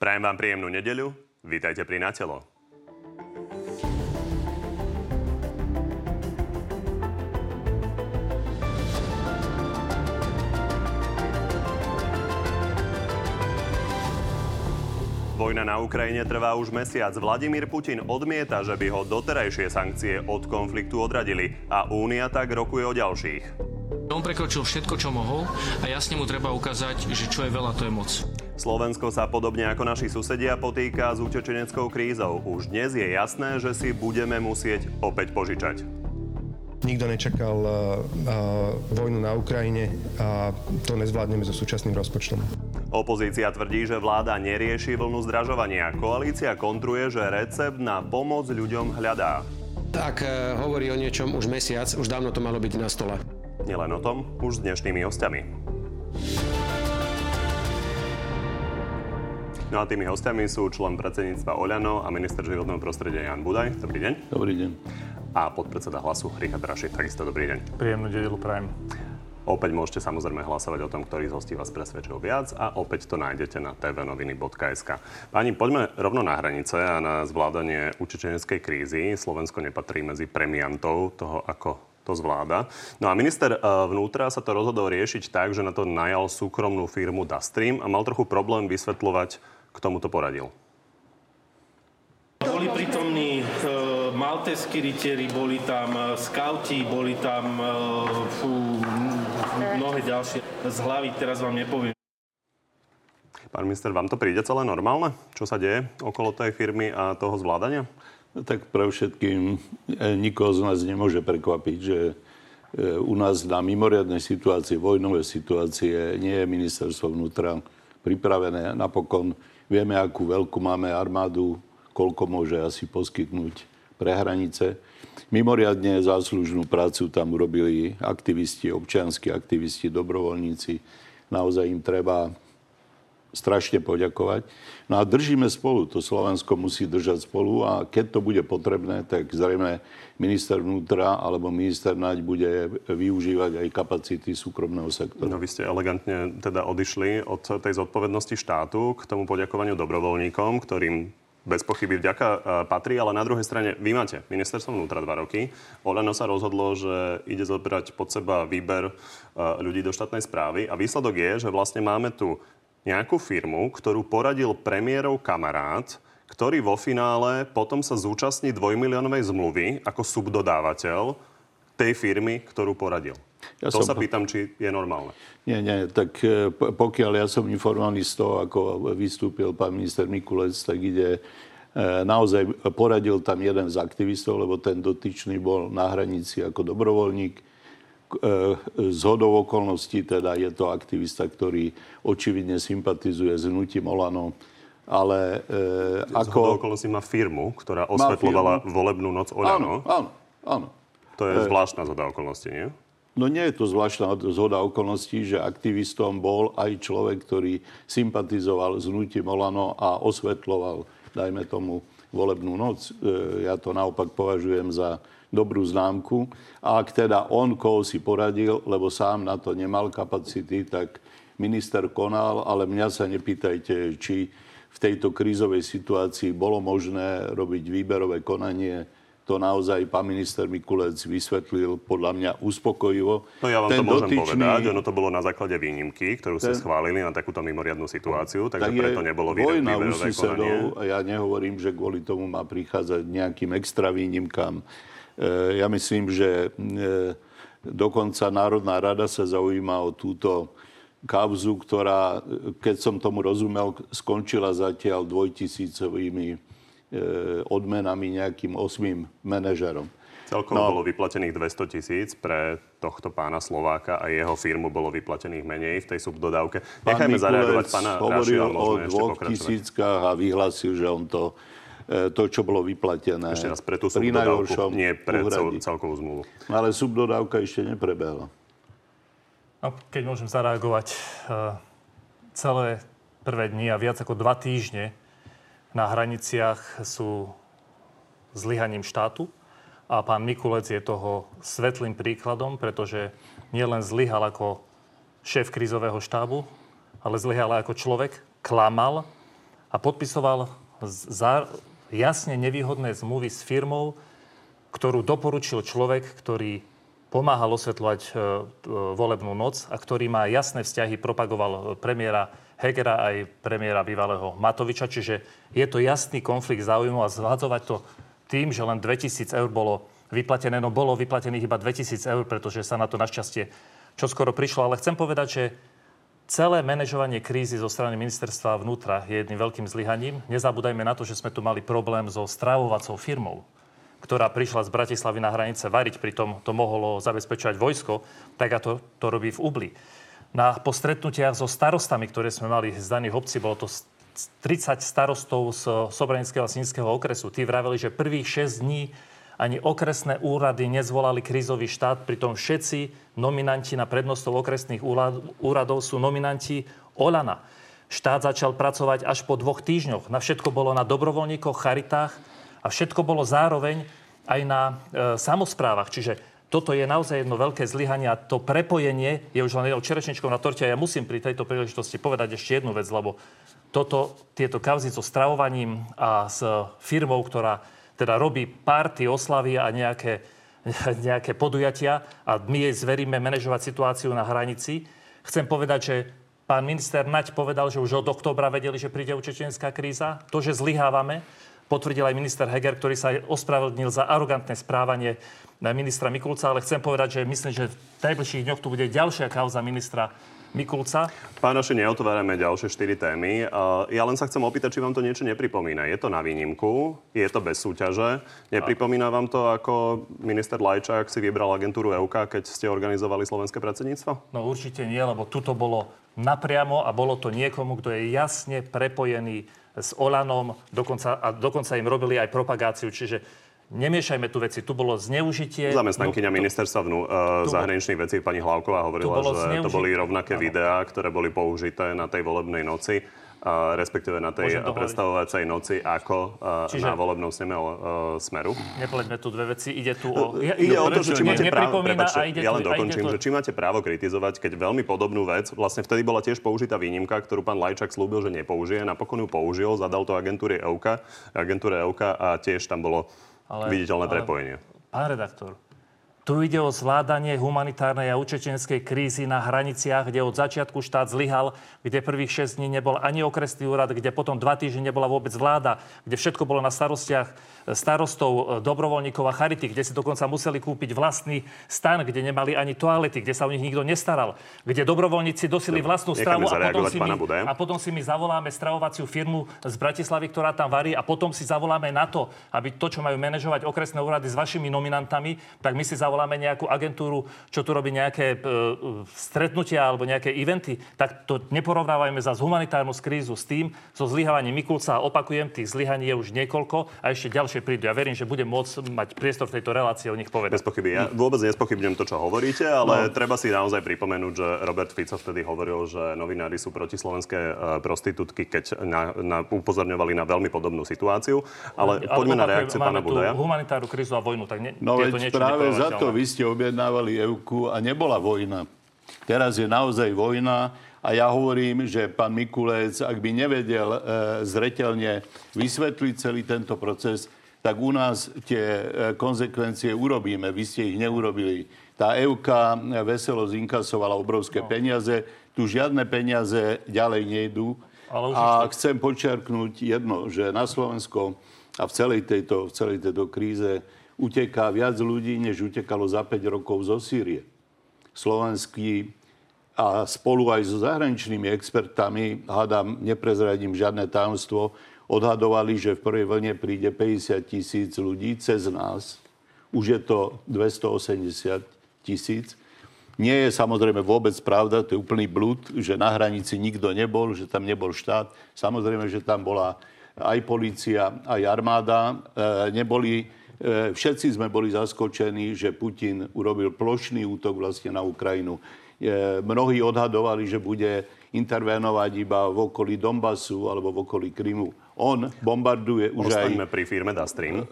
Prajem vám príjemnú nedeľu. Vítajte pri Natelo. Vojna na Ukrajine trvá už mesiac. Vladimír Putin odmieta, že by ho doterajšie sankcie od konfliktu odradili a Únia tak rokuje o ďalších. On prekročil všetko, čo mohol a jasne mu treba ukázať, že čo je veľa, to je moc. Slovensko sa podobne ako naši susedia potýka s utečeneckou krízou. Už dnes je jasné, že si budeme musieť opäť požičať. Nikto nečakal uh, uh, vojnu na Ukrajine a to nezvládneme so súčasným rozpočtom. Opozícia tvrdí, že vláda nerieši vlnu zdražovania. Koalícia kontruje, že recept na pomoc ľuďom hľadá. Tak e, hovorí o niečom už mesiac, už dávno to malo byť na stole. Nielen o tom, už s dnešnými hostiami. No a tými hostiami sú člen predsedníctva Oľano a minister životného prostredia Jan Budaj. Dobrý deň. Dobrý deň. A podpredseda hlasu Richard Raši. Takisto dobrý deň. Príjemnú nedelu prajem. Opäť môžete samozrejme hlasovať o tom, ktorý z hostí vás presvedčil viac a opäť to nájdete na tvnoviny.sk. Páni, poďme rovno na hranice a na zvládanie učečeneckej krízy. Slovensko nepatrí medzi premiantov toho, ako to zvláda. No a minister eh, vnútra sa to rozhodol riešiť tak, že na to najal súkromnú firmu Dastream a mal trochu problém vysvetľovať, k tomu to poradil. Boli prítomní e, malteskí rytieri, boli tam e, skauti, boli tam e, fú, mnohé ďalšie. Z hlavy teraz vám nepoviem. Pán minister, vám to príde celé normálne? Čo sa deje okolo tej firmy a toho zvládania? No, tak pre všetkým nikoho z nás nemôže prekvapiť, že u nás na mimoriadnej situácie, vojnové situácie nie je ministerstvo vnútra pripravené. Napokon vieme, akú veľkú máme armádu, koľko môže asi poskytnúť pre hranice. Mimoriadne záslužnú prácu tam urobili aktivisti, občianskí aktivisti, dobrovoľníci. Naozaj im treba strašne poďakovať. No a držíme spolu, to Slovensko musí držať spolu a keď to bude potrebné, tak zrejme minister vnútra alebo minister Naď bude využívať aj kapacity súkromného sektora. No vy ste elegantne teda odišli od tej zodpovednosti štátu k tomu poďakovaniu dobrovoľníkom, ktorým bez pochyby vďaka e, patrí, ale na druhej strane vy máte ministerstvo vnútra dva roky. Oleno sa rozhodlo, že ide zobrať pod seba výber e, ľudí do štátnej správy a výsledok je, že vlastne máme tu nejakú firmu, ktorú poradil premiérov kamarát, ktorý vo finále potom sa zúčastní dvojmiliónovej zmluvy ako subdodávateľ tej firmy, ktorú poradil. Ja to som... sa pýtam, či je normálne. Nie, nie, tak e, pokiaľ ja som informovaný z toho, ako vystúpil pán minister Mikulec, tak ide e, naozaj poradil tam jeden z aktivistov, lebo ten dotyčný bol na hranici ako dobrovoľník. E, z hodou okolností teda je to aktivista, ktorý očividne sympatizuje s hnutím Olano. Ale e, ako... Okolností má firmu, ktorá osvetľovala volebnú noc Olano. Áno, áno, áno. To je zvláštna zhoda okolností, nie? No nie je to zvláštna zhoda okolností, že aktivistom bol aj človek, ktorý sympatizoval s hnutím Olano a osvetloval, dajme tomu, volebnú noc. E, ja to naopak považujem za dobrú známku. A ak teda on koho si poradil, lebo sám na to nemal kapacity, tak minister konal, ale mňa sa nepýtajte, či v tejto krízovej situácii bolo možné robiť výberové konanie to naozaj pán minister Mikulec vysvetlil podľa mňa uspokojivo. No ja vám ten to môžem dotyčný, povedať, ono to bolo na základe výnimky, ktorú ste schválili na takúto mimoriadnú situáciu, takže tak preto nebolo vojna u susedov, ja nehovorím, že kvôli tomu má prichádzať nejakým extra výnimkám. E, ja myslím, že e, dokonca Národná rada sa zaujíma o túto kauzu, ktorá, keď som tomu rozumel, skončila zatiaľ dvojtisícovými E, odmenami nejakým osmým manažerom. Celkovo no, bolo vyplatených 200 tisíc pre tohto pána Slováka a jeho firmu bolo vyplatených menej v tej subdodávke. Nechajme zareagovať pána hovoril Rašila, o dvoch tisíckach a vyhlásil, že on to e, to, čo bolo vyplatené. Ešte raz, pre tú subdodávku, nie pre uhradí. celkovú zmluvu. Ale subdodávka ešte neprebehla. No, keď môžem zareagovať, e, celé prvé dni a viac ako dva týždne na hraniciach sú zlyhaním štátu a pán Mikulec je toho svetlým príkladom, pretože nielen zlyhal ako šéf krízového štábu, ale zlyhal ako človek, klamal a podpisoval za jasne nevýhodné zmluvy s firmou, ktorú doporučil človek, ktorý pomáhal osvetľovať e, volebnú noc a ktorý má jasné vzťahy, propagoval premiéra Hegera aj premiéra bývalého Matoviča. Čiže je to jasný konflikt záujmu a zhľadzovať to tým, že len 2000 eur bolo vyplatené. No bolo vyplatených iba 2000 eur, pretože sa na to našťastie čoskoro prišlo. Ale chcem povedať, že celé manažovanie krízy zo strany ministerstva vnútra je jedným veľkým zlyhaním. Nezabúdajme na to, že sme tu mali problém so stravovacou firmou ktorá prišla z Bratislavy na hranice variť, pritom to mohlo zabezpečovať vojsko, tak a to, to robí v Ubli. Na postretnutiach so starostami, ktoré sme mali z daných obcí, bolo to 30 starostov z Sobranického a Snízkeho okresu. Tí vraveli, že prvých 6 dní ani okresné úrady nezvolali krízový štát, pritom všetci nominanti na prednostov okresných úradov sú nominanti Olana. Štát začal pracovať až po dvoch týždňoch. Na všetko bolo na dobrovoľníkoch, charitách a všetko bolo zároveň aj na e, samozprávach. Čiže toto je naozaj jedno veľké zlyhanie a to prepojenie je už len jednou čerečničkou na torte. A ja musím pri tejto príležitosti povedať ešte jednu vec, lebo toto, tieto kauzy so stravovaním a s firmou, ktorá teda robí party, oslavy a nejaké, nejaké podujatia a my jej zveríme manažovať situáciu na hranici. Chcem povedať, že pán minister Naď povedal, že už od oktobra vedeli, že príde učečenská kríza. To, že zlyhávame, potvrdil aj minister Heger, ktorý sa ospravedlnil za arogantné správanie ministra Mikulca, ale chcem povedať, že myslím, že v najbližších dňoch tu bude ďalšia kauza ministra Mikulca. Pánoši, neotvárame ďalšie štyri témy. Ja len sa chcem opýtať, či vám to niečo nepripomína. Je to na výnimku, je to bez súťaže. Nepripomína vám to, ako minister Lajčák si vybral agentúru EUK, keď ste organizovali slovenské predsedníctvo? No určite nie, lebo tuto bolo napriamo a bolo to niekomu, kto je jasne prepojený s Olanom, dokonca, a dokonca im robili aj propagáciu. Čiže Nemiešajme tu veci. Tu bolo zneužitie. Zamestnankyňa no, ministerstva vnú, uh, zahraničných vecí pani Hlavková hovorila, že zneuži- to boli rovnaké ano. videá, ktoré boli použité na tej volebnej noci. Respektíve na tej predstavovacej noci ako uh, Čiže... na volebnom sneme uh, Smeru. Nepleďme tu dve veci. Ide tu o... Ja, ide o to, že či máte právo... Prepačte, ja len dokončím, to... že či máte právo kritizovať, keď veľmi podobnú vec, vlastne vtedy bola tiež použitá výnimka, ktorú pán Lajčak slúbil, že nepoužije. Napokon ju použil, zadal to agentúre EUK, agentúre EUK a tiež tam bolo ale, viditeľné ale, prepojenie. Pán redaktor, tu ide o zvládanie humanitárnej a učečenskej krízy na hraniciach, kde od začiatku štát zlyhal, kde prvých 6 dní nebol ani okresný úrad, kde potom 2 týždne nebola vôbec vláda, kde všetko bolo na starostiach starostov, e, dobrovoľníkov a charity, kde si dokonca museli kúpiť vlastný stan, kde nemali ani toalety, kde sa o nich nikto nestaral, kde dobrovoľníci dosili vlastnú stravu a potom, si my, a potom si my zavoláme stravovaciu firmu z Bratislavy, ktorá tam varí a potom si zavoláme na to, aby to, čo majú manažovať okresné úrady s vašimi nominantami, tak my si zavoláme nejakú agentúru, čo tu robí nejaké e, stretnutia alebo nejaké eventy, tak to neporovnávajme za humanitárnu krízu s tým, so zlyhávaním Mikulca. A opakujem, tých zlyhaní je už niekoľko a ešte ďalšie ďalšie prídu. Ja verím, že bude môcť mať priestor v tejto relácii o nich povedať. Bez pochyby. Ja vôbec nespochybňujem to, čo hovoríte, ale no. treba si naozaj pripomenúť, že Robert Fico vtedy hovoril, že novinári sú proti slovenské e, prostitútky, keď na, na, upozorňovali na veľmi podobnú situáciu. Ale, ale poďme na reakciu pána Budaja. humanitárnu krízu a vojnu, tak ne, no veď práve za to vy ste objednávali EUku a nebola vojna. Teraz je naozaj vojna a ja hovorím, že pán Mikulec, ak by nevedel e, zretelne vysvetliť celý tento proces, tak u nás tie e, konsekvencie urobíme. Vy ste ich neurobili. Tá EUK veselo zinkasovala obrovské no. peniaze. Tu žiadne peniaze ďalej nejdú. a chcem počiarknúť jedno, že na Slovensku a v celej tejto, v celej tejto kríze uteká viac ľudí, než utekalo za 5 rokov zo Sýrie. Slovenský a spolu aj so zahraničnými expertami, hádam, neprezradím žiadne tajomstvo, odhadovali, že v prvej vlne príde 50 tisíc ľudí cez nás. Už je to 280 tisíc. Nie je samozrejme vôbec pravda, to je úplný blúd, že na hranici nikto nebol, že tam nebol štát. Samozrejme, že tam bola aj policia, aj armáda. E, neboli, e, všetci sme boli zaskočení, že Putin urobil plošný útok vlastne na Ukrajinu. E, mnohí odhadovali, že bude intervenovať iba v okolí Donbasu alebo v okolí Krymu on bombarduje už Ostaňme aj... pri firme Dastream.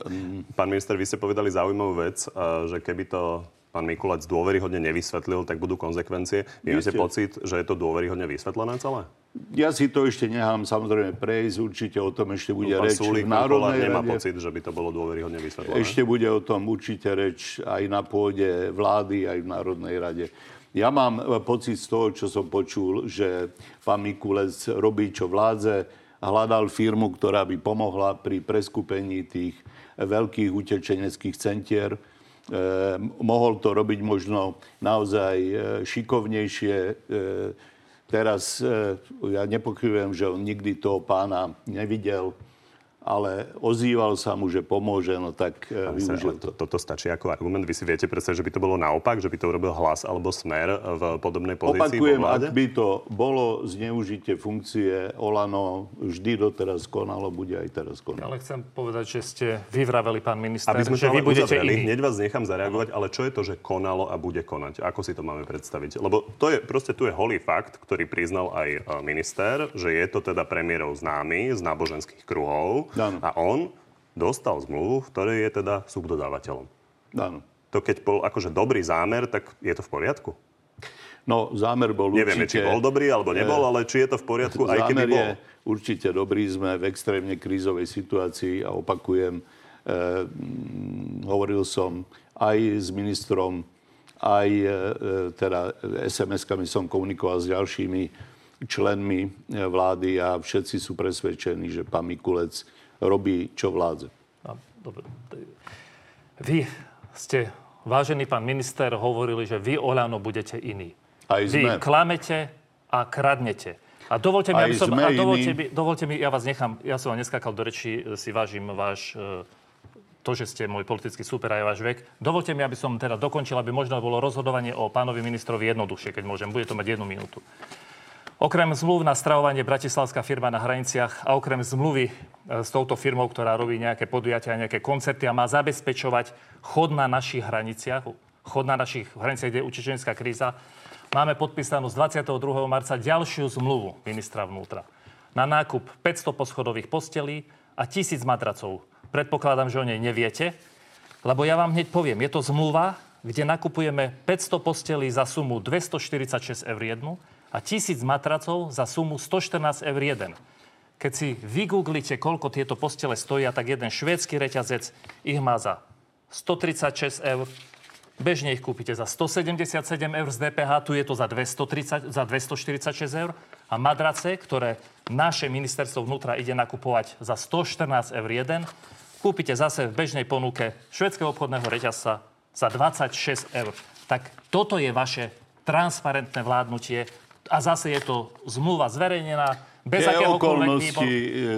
Pán minister, vy ste povedali zaujímavú vec, že keby to pán Mikulec dôveryhodne nevysvetlil, tak budú konsekvencie. Vy máte pocit, že je to dôveryhodne vysvetlené celé? ja si to ešte nechám samozrejme prejsť, určite o tom ešte bude reč Sulík, v Národnej nemá rade. pocit, že by to bolo dôveryhodne vysvetlené. Ešte bude o tom určite reč aj na pôde vlády, aj v Národnej rade. Ja mám e, pocit z toho, čo som počul, že pán Mikulec robí, čo vládze, hľadal firmu, ktorá by pomohla pri preskupení tých veľkých utečeneckých centier. E, mohol to robiť možno naozaj e, šikovnejšie. E, teraz e, ja nepochybujem, že on nikdy toho pána nevidel, ale ozýval sa mu, že pomôže, no tak e, Pán využil to. to, toto stačí ako argument. Vy si viete predstaviť, že by to bolo naopak, že by to urobil hlas alebo smer v podobnej pozícii Opakujem, vo vláde? ak by to bolo zneužitie funkcie Olano, vždy doteraz konalo, bude aj teraz konať. Ale chcem povedať, že ste vyvraveli, pán minister, Aby sme že to vy budete uzavreli, iní. hneď vás nechám zareagovať, ale čo je to, že konalo a bude konať? Ako si to máme predstaviť? Lebo to je, proste tu je holý fakt, ktorý priznal aj e, minister, že je to teda premiérov známy z náboženských kruhov Áno. a on dostal zmluvu, v ktorej je teda subdodávateľom. Áno. To keď bol akože dobrý zámer, tak je to v poriadku? No, zámer bol Nevieme, či určite... bol dobrý alebo nebol, ale či je to v poriadku, aj keby Zámer bol. je určite dobrý. Sme v extrémne krízovej situácii a opakujem, eh, mm, hovoril som aj s ministrom, aj eh, teda SMS-kami som komunikoval s ďalšími členmi eh, vlády a všetci sú presvedčení, že pán Mikulec robí, čo vládze. Dobre. Vy ste, vážený pán minister, hovorili, že vy, Oľano, budete iní. Aj Vy sme. klamete a kradnete. A dovolte mi, aby som, a dovolte, mi, dovolte mi, ja vás nechám, ja som vám neskákal do reči, si vážim váš, e, to, že ste môj politický super aj váš vek. Dovolte mi, aby som teda dokončil, aby možno bolo rozhodovanie o pánovi ministrovi jednoduchšie, keď môžem. Bude to mať jednu minútu. Okrem zmluv na stravovanie Bratislavská firma na hraniciach a okrem zmluvy e, s touto firmou, ktorá robí nejaké podujatia, nejaké koncerty a má zabezpečovať chod na našich hraniciach, chod na našich hraniciach, kde je utečenská kríza, máme podpísanú z 22. marca ďalšiu zmluvu ministra vnútra na nákup 500 poschodových postelí a 1000 matracov. Predpokladám, že o nej neviete, lebo ja vám hneď poviem, je to zmluva, kde nakupujeme 500 postelí za sumu 246 eur jednu a 1000 matracov za sumu 114 eur jeden. Keď si vygooglite, koľko tieto postele stoja, tak jeden švédsky reťazec ich má za 136 eur, Bežne ich kúpite za 177 eur z DPH, tu je to za, 230, za 246 eur. A madrace, ktoré naše ministerstvo vnútra ide nakupovať za 114 eur jeden, kúpite zase v bežnej ponuke švedského obchodného reťazca za 26 eur. Tak toto je vaše transparentné vládnutie a zase je to zmluva zverejnená, bez Tie okolnosti.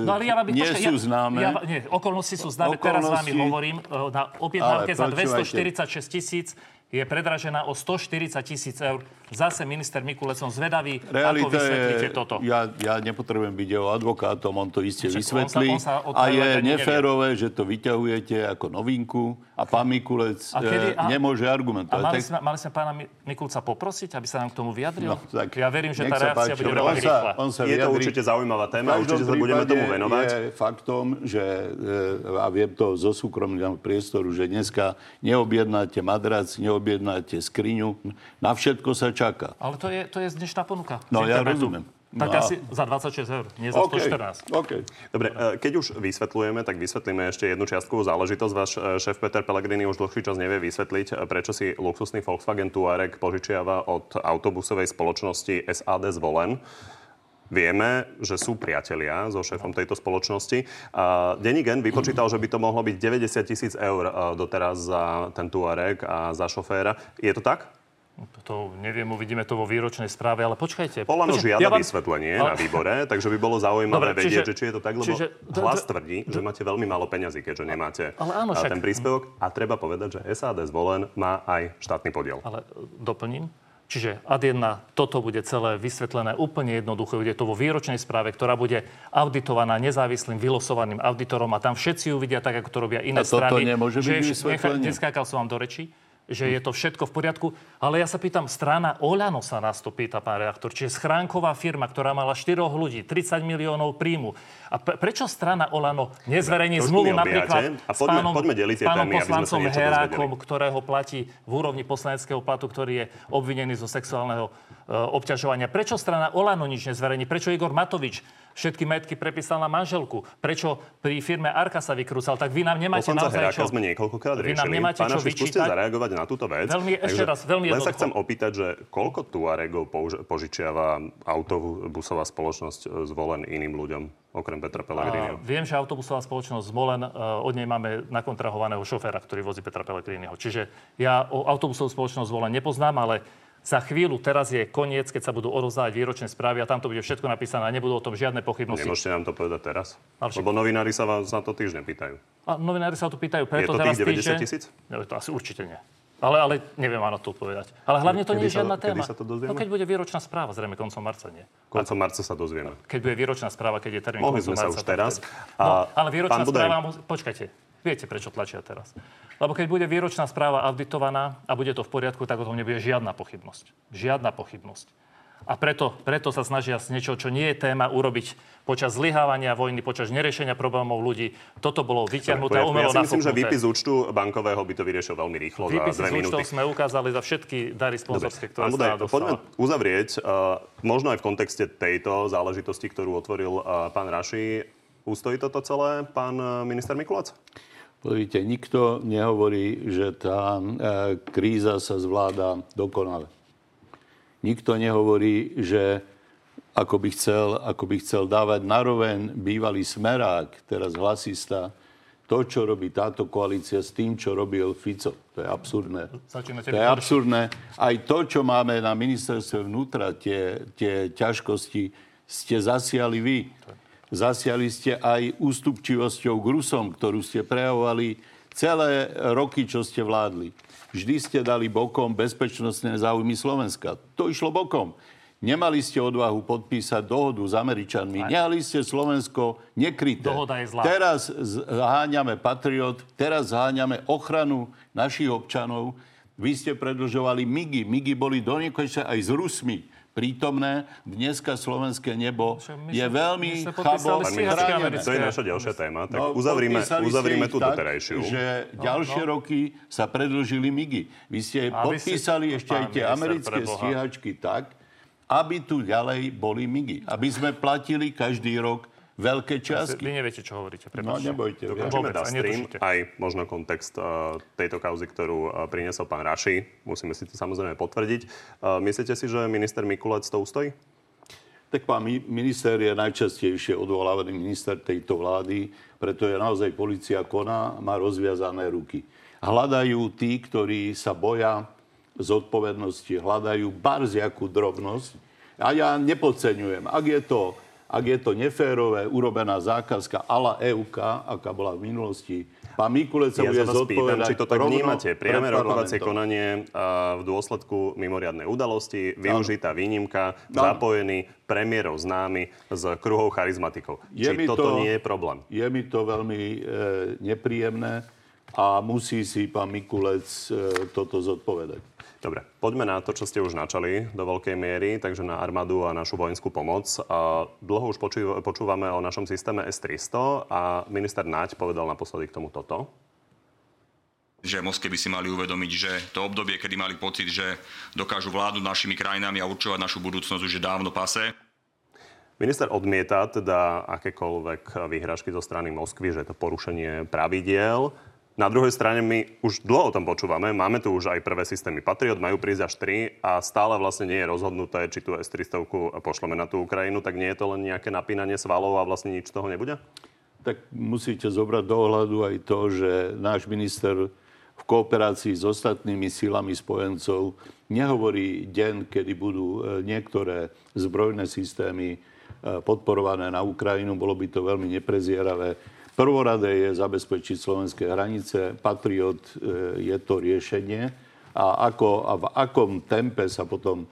No, e, nie sú známe. Ja, nie, okolnosti sú známe. Teraz s vami Okolnosti- hovorím. e, Na objednávke Ale za počúvajte. 246 tisíc je predražená o 140 tisíc eur. Zase minister Mikulec som zvedavý, ako Realita vysvetlíte je, toto. ja, ja nepotrebujem byť jeho advokátom, on to iste Však on vysvetlí. sa- on sa a je neférové, že to vyťahujete ako novinku a pán Mikulec A kedy- e, a- nemôže A argumentovať. mali Tak- sme, mali sme pána Mi- Mikulca poprosiť, aby sa nám k tomu vyjadril? No, tak ja verím, že tá reakcia páči. bude On veľmi rýchla. on sa Je to určite zaujímavá téma, určite sa budeme tomu venovať. Je faktom, že, e, a viem to zo súkromného priestoru, že dneska neobjednáte madrac, neobjednáte skriňu, na všetko sa čaká. Ale to je, to je dnešná ponuka. No, ja rozumiem. Tak No asi za 26 eur, nie za 114. OK. Dobre, e, keď už vysvetlujeme, tak vysvetlíme ešte jednu čiastkovú záležitosť. Váš e, šéf Peter Pellegrini už dlhší čas nevie vysvetliť, e, prečo si luxusný Volkswagen Touareg požičiava od autobusovej spoločnosti SAD Zvolen. Vieme, že sú priatelia so šéfom tejto spoločnosti. Gen vypočítal, že by to mohlo byť 90 tisíc eur doteraz za ten Touareg a za šoféra. Je to tak? To neviem, uvidíme to vo výročnej správe, ale počkajte. Polano Počkaj, žiada ja vám- vysvetlenie Ale- na výbore, takže by bolo zaujímavé Dobre, vedieť, čiže- že či je to tak, lebo čiže- hlas d- tvrdí, že máte veľmi málo peňazí, keďže nemáte Ale áno, však- ten príspevok. A treba povedať, že SAD zvolen má aj štátny podiel. Ale e, doplním. Čiže ad 1, toto bude celé vysvetlené úplne jednoducho. Bude to vo výročnej správe, ktorá bude auditovaná nezávislým vylosovaným auditorom a tam všetci uvidia tak, ako to robia iné A toto strany. nemôže byť že, vysvetlenie? Neskákal som vám do reči že je to všetko v poriadku. Ale ja sa pýtam, strana Oľano sa nás to pýta, pán reaktor, či je schránková firma, ktorá mala 4 ľudí, 30 miliónov príjmu. A pre, prečo strana Olano nezverejní už zmluvu napríklad. A s poďme- pánom, poďme deliť tie pánom témy, poslancom Herákom, dozvedeli. ktorého platí v úrovni poslaneckého platu, ktorý je obvinený zo sexuálneho e, obťažovania. Prečo strana Olano nič nezverejní? Prečo Igor Matovič všetky metky prepísal na manželku? Prečo pri firme Arka sa vykrúcal? Tak vy nám nemáte Poslanca naozaj Heráka čo... sme niekoľkokrát Vy nám riešili. nemáte Pán čo vyčítať? zareagovať na túto vec. Veľmi- ešte raz, veľmi Len sa jednoducho. chcem opýtať, že koľko Tuaregov použ- požičiava autobusová spoločnosť e, zvolen iným ľuďom, okrem Petra Pellegriniho? viem, že autobusová spoločnosť Zmolen, e, od nej máme nakontrahovaného šoféra, ktorý vozí Petra Pellegriniho. Čiže ja autobusovú spoločnosť Zvolen nepoznám, ale za chvíľu, teraz je koniec, keď sa budú odovzdávať výročné správy a tam to bude všetko napísané a nebudú o tom žiadne pochybnosti. Nemôžete nám to povedať teraz? Ale však- Lebo novinári sa vás na to týždeň pýtajú. A novinári sa o to pýtajú, Je preto to teraz tých 90 týždeň- tisíc? No, to asi určite nie. Ale, ale neviem na to odpovedať. Ale hlavne to Kedy nie je sa- žiadna kedy téma. sa to dozvieme? No keď bude výročná správa, zrejme koncom marca nie. Koncom marca sa dozvieme. Keď bude výročná správa, keď je termín Mohli koncom sme sa marca, už tak teraz. A No, ale výročná Budaj- správa... mus- Počkajte, viete, prečo tlačia teraz. Lebo keď bude výročná správa auditovaná a bude to v poriadku, tak o tom nebude žiadna pochybnosť. Žiadna pochybnosť. A preto, preto sa snažia z niečo, čo nie je téma, urobiť počas zlyhávania vojny, počas neriešenia problémov ľudí. Toto bolo vyťahnuté umelo ja si myslím, že výpis účtu bankového by to vyriešil veľmi rýchlo Výpisy za dve minúty. sme ukázali za všetky dary sponzorské, ktoré sa poďme uzavrieť, uh, možno aj v kontexte tejto záležitosti, ktorú otvoril uh, pán Raši. Ustojí toto celé, pán uh, minister Mikulac? Povíte, nikto nehovorí, že tá e, kríza sa zvláda dokonale. Nikto nehovorí, že ako by chcel, ako by chcel dávať naroveň bývalý smerák, teraz hlasista, to, čo robí táto koalícia s tým, čo robil Fico. To je absurdné. To je absurdné. Aj to, čo máme na ministerstve vnútra, tie, tie ťažkosti, ste zasiali vy. Zasiali ste aj ústupčivosťou k Rusom, ktorú ste prejavovali celé roky, čo ste vládli. Vždy ste dali bokom bezpečnostné záujmy Slovenska. To išlo bokom. Nemali ste odvahu podpísať dohodu s Američanmi. Nehali ste Slovensko nekryté. Dohoda je zlá. Teraz zháňame Patriot, teraz zháňame ochranu našich občanov. Vy ste predlžovali MIGI. MIGI boli do aj s Rusmi prítomné. Dneska slovenské nebo je veľmi podpísali chabo chránené. To je naša ďalšia téma. Tak No, uzavrime, podpísali uzavrime tú tak, doterajšiu. Že ďalšie roky sa predlžili MIGI. Vy ste A vy si- podpísali ešte aj tie americké preboha. stíhačky tak, aby tu ďalej boli MIGI. Aby sme platili každý rok veľké čiastky. Vy neviete, čo hovoríte. No prepáčte. nebojte. Dokončíme Vôbec, a Dustream, netušíte. aj možno kontext uh, tejto kauzy, ktorú uh, priniesol pán Raši. Musíme si to samozrejme potvrdiť. Uh, myslíte si, že minister Mikulec to ustojí? Tak pán mi- minister je najčastejšie odvolávaný minister tejto vlády, preto je naozaj policia koná, má rozviazané ruky. Hľadajú tí, ktorí sa boja zodpovednosti, hľadajú barziakú drobnosť. A ja nepodceňujem, ak je to, ak je to neférové, urobená zákazka ala EUK, aká bola v minulosti, pán Mikulec sa Ja bude zodpovedať či to tak vnímate. Priame rokovacie konanie v dôsledku mimoriadnej udalosti, využitá výnimka, Áno. zapojený premiérov známy s kruhou charizmatikov. Je či toto to- nie je problém? Je mi to veľmi e, nepríjemné a musí si pán Mikulec e, toto zodpovedať. Dobre, poďme na to, čo ste už načali do veľkej miery, takže na armádu a našu vojenskú pomoc. A dlho už poču- počúvame o našom systéme S-300 a minister Naď povedal naposledy k tomu toto. že Moskve by si mali uvedomiť, že to obdobie, kedy mali pocit, že dokážu vládnuť našimi krajinami a určovať našu budúcnosť, už je dávno pase. Minister odmieta teda akékoľvek výhražky zo strany Moskvy, že je to porušenie pravidiel. Na druhej strane my už dlho o tom počúvame, máme tu už aj prvé systémy Patriot, majú prísť až 3 a stále vlastne nie je rozhodnuté, či tú S-300 pošleme na tú Ukrajinu, tak nie je to len nejaké napínanie svalov a vlastne nič z toho nebude? Tak musíte zobrať do ohľadu aj to, že náš minister v kooperácii s ostatnými silami spojencov nehovorí deň, kedy budú e, niektoré zbrojné systémy e, podporované na Ukrajinu. Bolo by to veľmi neprezieravé. Prvoradé je zabezpečiť slovenské hranice. Patriot e, je to riešenie. A, ako, a v akom tempe sa potom e,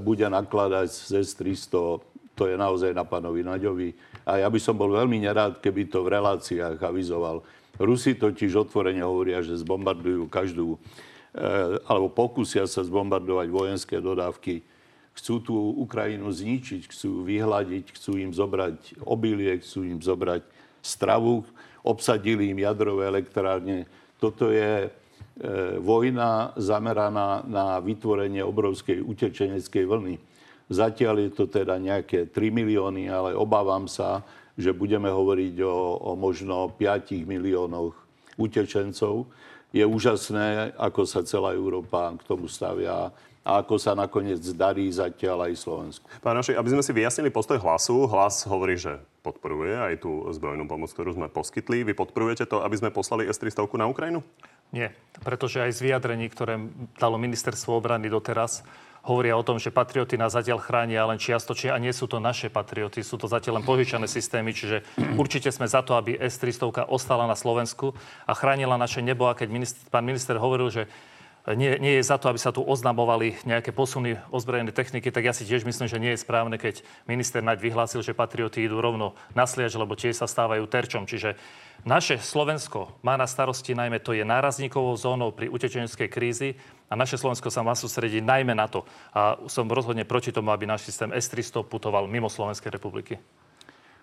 bude nakladať z S-300, to je naozaj na pánovi Naďovi. A ja by som bol veľmi nerád, keby to v reláciách avizoval. Rusi totiž otvorene hovoria, že zbombardujú každú, alebo pokusia sa zbombardovať vojenské dodávky. Chcú tú Ukrajinu zničiť, chcú vyhľadiť, chcú im zobrať obilie, chcú im zobrať stravu, obsadili im jadrové elektrárne. Toto je e, vojna zameraná na vytvorenie obrovskej utečeneckej vlny. Zatiaľ je to teda nejaké 3 milióny, ale obávam sa, že budeme hovoriť o, o možno 5 miliónoch utečencov. Je úžasné, ako sa celá Európa k tomu stavia a ako sa nakoniec darí zatiaľ aj Slovensku. Pán Naši, aby sme si vyjasnili postoj hlasu, hlas hovorí, že podporuje aj tú zbrojnú pomoc, ktorú sme poskytli. Vy podporujete to, aby sme poslali S-300 na Ukrajinu? Nie, pretože aj z vyjadrení, ktoré dalo ministerstvo obrany doteraz, hovoria o tom, že patrioty nás zatiaľ chránia len čiastočne a nie sú to naše patrioty, sú to zatiaľ len požičané systémy, čiže určite sme za to, aby S-300 ostala na Slovensku a chránila naše nebo. A keď minister, pán minister hovoril, že nie, nie je za to, aby sa tu oznamovali nejaké posuny ozbrojenej techniky, tak ja si tiež myslím, že nie je správne, keď minister Naď vyhlásil, že patrioti idú rovno na sliač, lebo tiež sa stávajú terčom. Čiže naše Slovensko má na starosti najmä to je nárazníkovou zónou pri utečeneckej krízy a naše Slovensko sa má sústrediť najmä na to. A som rozhodne proti tomu, aby náš systém S-300 putoval mimo Slovenskej republiky.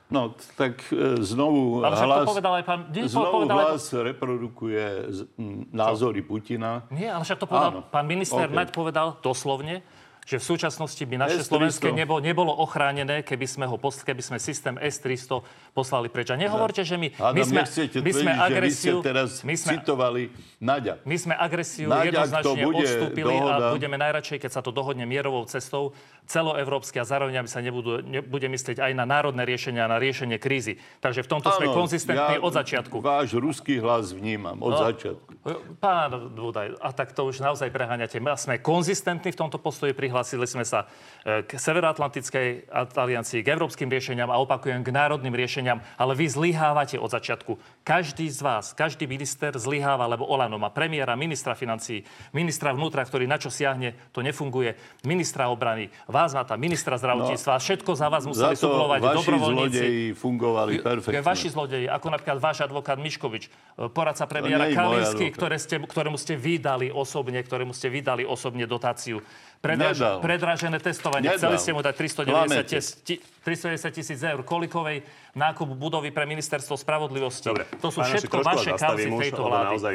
No, tak e, znovu Ale však to hlas, povedal aj pán... Nie, znovu povedal aj- hlas reprodukuje z- m, názory Putina. Nie, ale však to povedal Áno. pán minister OK. Naď povedal doslovne, že v súčasnosti by naše S-300. slovenské nebo nebolo ochránené, keby sme, ho, pos- keby sme systém S-300 poslali preč. A nehovorte, že my, my Hádam, sme, my sme tvrdiť, že vy ste agresiu... teraz my sme, citovali Naďa. my sme agresiu Naď, ak to jednoznačne bude odstúpili dohoda- a budeme najradšej, keď sa to dohodne mierovou cestou, celoevropské a zároveň, aby sa nebudú, nebude myslieť aj na národné riešenia, na riešenie krízy. Takže v tomto sme Áno, konzistentní ja od začiatku. Váš ruský hlas vnímam od No. začiatku. Pán Dudaj, a tak to už naozaj preháňate. My sme konzistentní v tomto postoji, prihlásili sme sa e, k Severoatlantickej aliancii, k európskym riešeniam a opakujem k národným riešeniam, ale vy zlyhávate od začiatku. Každý z vás, každý minister zlyháva, lebo Olano má premiéra, ministra financí, ministra vnútra, ktorý na čo siahne, to nefunguje, ministra obrany, vás má tam ministra zdravotníctva, všetko za vás museli No, Za suplovať vaši dobrovoľníci. zlodeji fungovali perfektne. Vaši zlodeji, ako napríklad váš advokát Miškovič, e, poradca premiéra Kalinsky, advokát. ktoré ste, ktorému ste vydali osobne, ktorému ste vydali osobne dotáciu. Predraž, Nedal. predražené testovanie. Nedal. Chceli ste mu dať 390 Klamete. tis- ti- 390 tisíc eur kolikovej nákup budovy pre ministerstvo spravodlivosti. Dobre, to sú pán Naši, všetko vaše kauzy tejto vlády. naozaj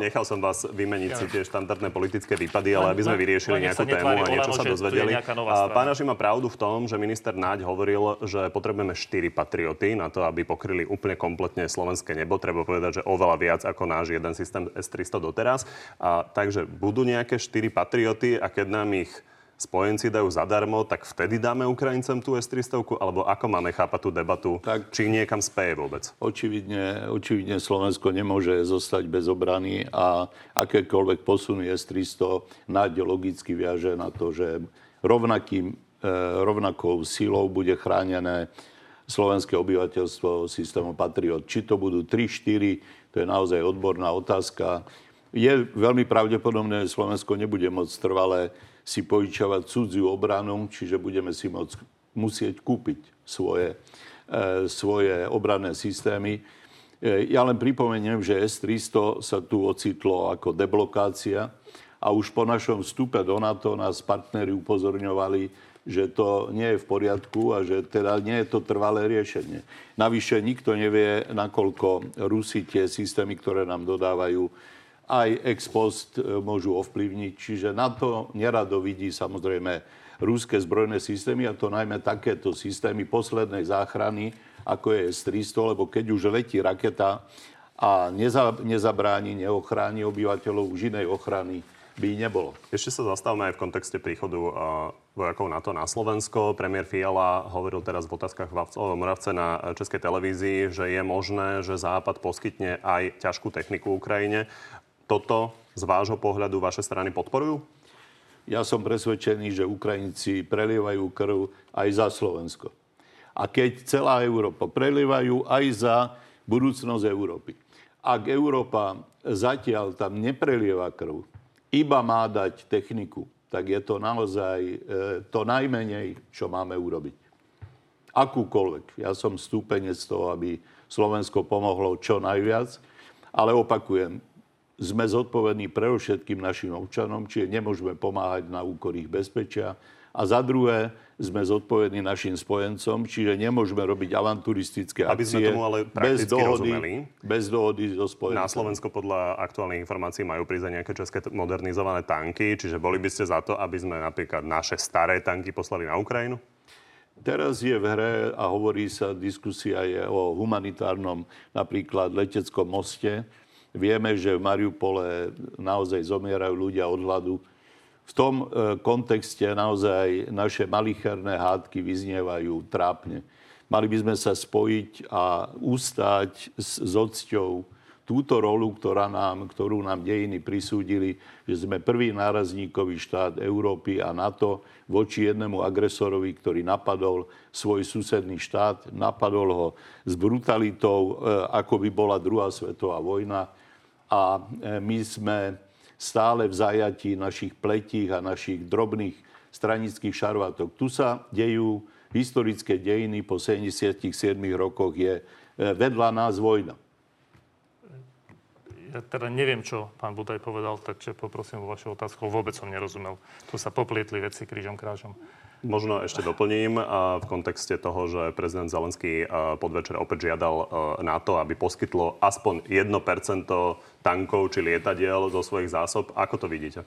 nechal som vás vymeniť si tie štandardné politické výpady, ale aby sme vyriešili nejakú tému a niečo sa dozvedeli. Pán Naši má pravdu v tom, že minister Naď hovoril, že potrebujeme 4 patrioty na to, aby pokryli úplne kompletne slovenské nebo. Treba povedať, že oveľa viac ako náš jeden systém S-300 doteraz. A, takže budú nejaké 4 patrioty a keď nám ich spojenci dajú zadarmo, tak vtedy dáme Ukrajincom tú S-300, alebo ako máme chápať tú debatu, Tak- či niekam speje vôbec? Očividne, očividne Slovensko nemôže zostať bez obrany a akékoľvek posuny S-300 Naď logicky viaže na to, že rovnakým, e, rovnakou silou bude chránené slovenské obyvateľstvo systémom Patriot. Či to budú 3-4, to je naozaj odborná otázka. Je veľmi pravdepodobné, že Slovensko nebude môcť trvalé si požičavať cudziu obranu, čiže budeme si môcť, musieť kúpiť svoje, e, svoje obranné systémy. E, Ja len pripomeniem, že S-300 sa tu ocitlo ako deblokácia a už po našom vstupe do NATO nás partneri upozorňovali, že to nie je v poriadku a že teda nie je to trvalé riešenie. Navyše nikto nevie, nakoľko Rusi tie systémy, ktoré nám dodávajú, aj ex post e, môžu ovplyvniť. Čiže na to nerado vidí samozrejme ruské zbrojné systémy a to najmä takéto systémy poslednej záchrany, ako je S-300, lebo keď už letí raketa a neza, nezabráni, neochráni obyvateľov, už inej ochrany by nebolo. Ešte sa zastavme aj v kontexte príchodu uh, vojakov NATO na Slovensko. Premiér Fiala hovoril teraz v otázkach Moravce na eh, Českej televízii, že je možné, že Západ poskytne aj ťažkú techniku Ukrajine. Toto z vášho pohľadu vaše strany podporujú? Ja som presvedčený, že Ukrajinci prelievajú krv aj za Slovensko. A keď celá Európa prelievajú aj za budúcnosť Európy. Ak Európa zatiaľ tam neprelieva krv, iba má dať techniku, tak je to naozaj e, to najmenej, čo máme urobiť. Akúkoľvek. Ja som stúpenec toho, aby Slovensko pomohlo čo najviac, ale opakujem, sme zodpovední pre všetkým našim občanom, čiže nemôžeme pomáhať na úkor ich bezpečia. A za druhé, sme zodpovední našim spojencom, čiže nemôžeme robiť avanturistické Aby akcie sme tomu ale bez dohody, rozumeli. bez dohody so spojencom. Na Slovensko podľa aktuálnych informácií majú prísť aj nejaké české modernizované tanky, čiže boli by ste za to, aby sme napríklad naše staré tanky poslali na Ukrajinu? Teraz je v hre a hovorí sa, diskusia je o humanitárnom napríklad leteckom moste. Vieme, že v Mariupole naozaj zomierajú ľudia od hladu. V tom e, kontexte naozaj naše malicherné hádky vyznievajú trápne. Mali by sme sa spojiť a ustať s, s odsťou túto rolu, ktorá nám, ktorú nám dejiny prisúdili, že sme prvý nárazníkový štát Európy a NATO voči jednému agresorovi, ktorý napadol svoj susedný štát, napadol ho s brutalitou, e, ako by bola druhá svetová vojna. A e, my sme stále v zajatí našich pletích a našich drobných stranických šarvátok. Tu sa dejú historické dejiny, po 77 rokoch je e, vedľa nás vojna ja teda neviem, čo pán Budaj povedal, takže poprosím o vašu otázku. Vôbec som nerozumel. Tu sa poplietli veci krížom krážom. Možno ešte doplním v kontexte toho, že prezident Zelenský podvečer opäť žiadal na to, aby poskytlo aspoň 1% tankov či lietadiel zo svojich zásob. Ako to vidíte?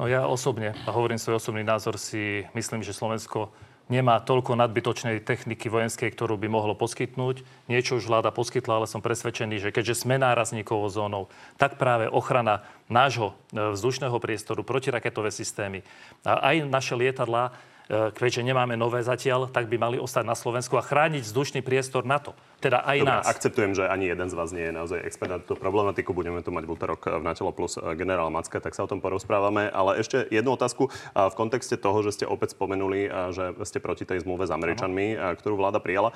No ja osobne, a hovorím svoj osobný názor, si myslím, že Slovensko nemá toľko nadbytočnej techniky vojenskej, ktorú by mohlo poskytnúť. Niečo už vláda poskytla, ale som presvedčený, že keďže sme nárazníkovou zónou, tak práve ochrana nášho e, vzdušného priestoru, protiraketové systémy a aj naše lietadlá keďže nemáme nové zatiaľ, tak by mali ostať na Slovensku a chrániť vzdušný priestor na to. Teda aj Dobre, nás. akceptujem, že ani jeden z vás nie je naozaj expert na túto problematiku. Budeme tu mať v útorok v Natelo plus e, generál Macka, tak sa o tom porozprávame. Ale ešte jednu otázku v kontexte toho, že ste opäť spomenuli, že ste proti tej zmluve s Američanmi, Aha. ktorú vláda prijala.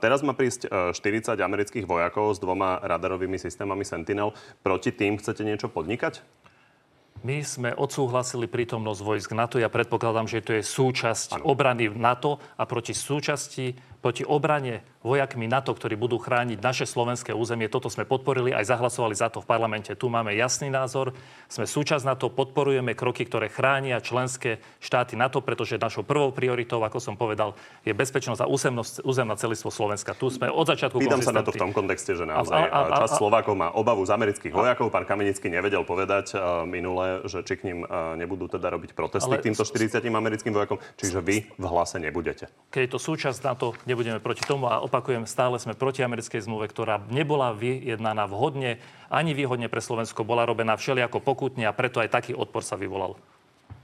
Teraz má prísť 40 e, amerických vojakov s dvoma radarovými systémami Sentinel. Proti tým chcete niečo podnikať? My sme odsúhlasili prítomnosť vojsk NATO. Ja predpokladám, že to je súčasť ano. obrany NATO a proti súčasti, proti obrane vojakmi NATO, ktorí budú chrániť naše slovenské územie. Toto sme podporili, aj zahlasovali za to v parlamente. Tu máme jasný názor. Sme súčasť NATO, podporujeme kroky, ktoré chránia členské štáty NATO, pretože našou prvou prioritou, ako som povedal, je bezpečnosť a územnosť, územná celistvo Slovenska. Tu sme od začiatku Pýtam sa na to v tom kontexte, že naozaj a, a, a, časť Slovákov má obavu z amerických vojakov. Pán Kamenický nevedel povedať uh, minule, že či k ním uh, nebudú teda robiť protesty ale... k týmto 40 americkým vojakom. Čiže vy v hlase nebudete. Keď je to súčasť NATO, nebudeme proti tomu a opakujem, stále sme proti americkej zmluve, ktorá nebola vyjednaná vhodne ani výhodne pre Slovensko, bola robená všelijako pokutne a preto aj taký odpor sa vyvolal.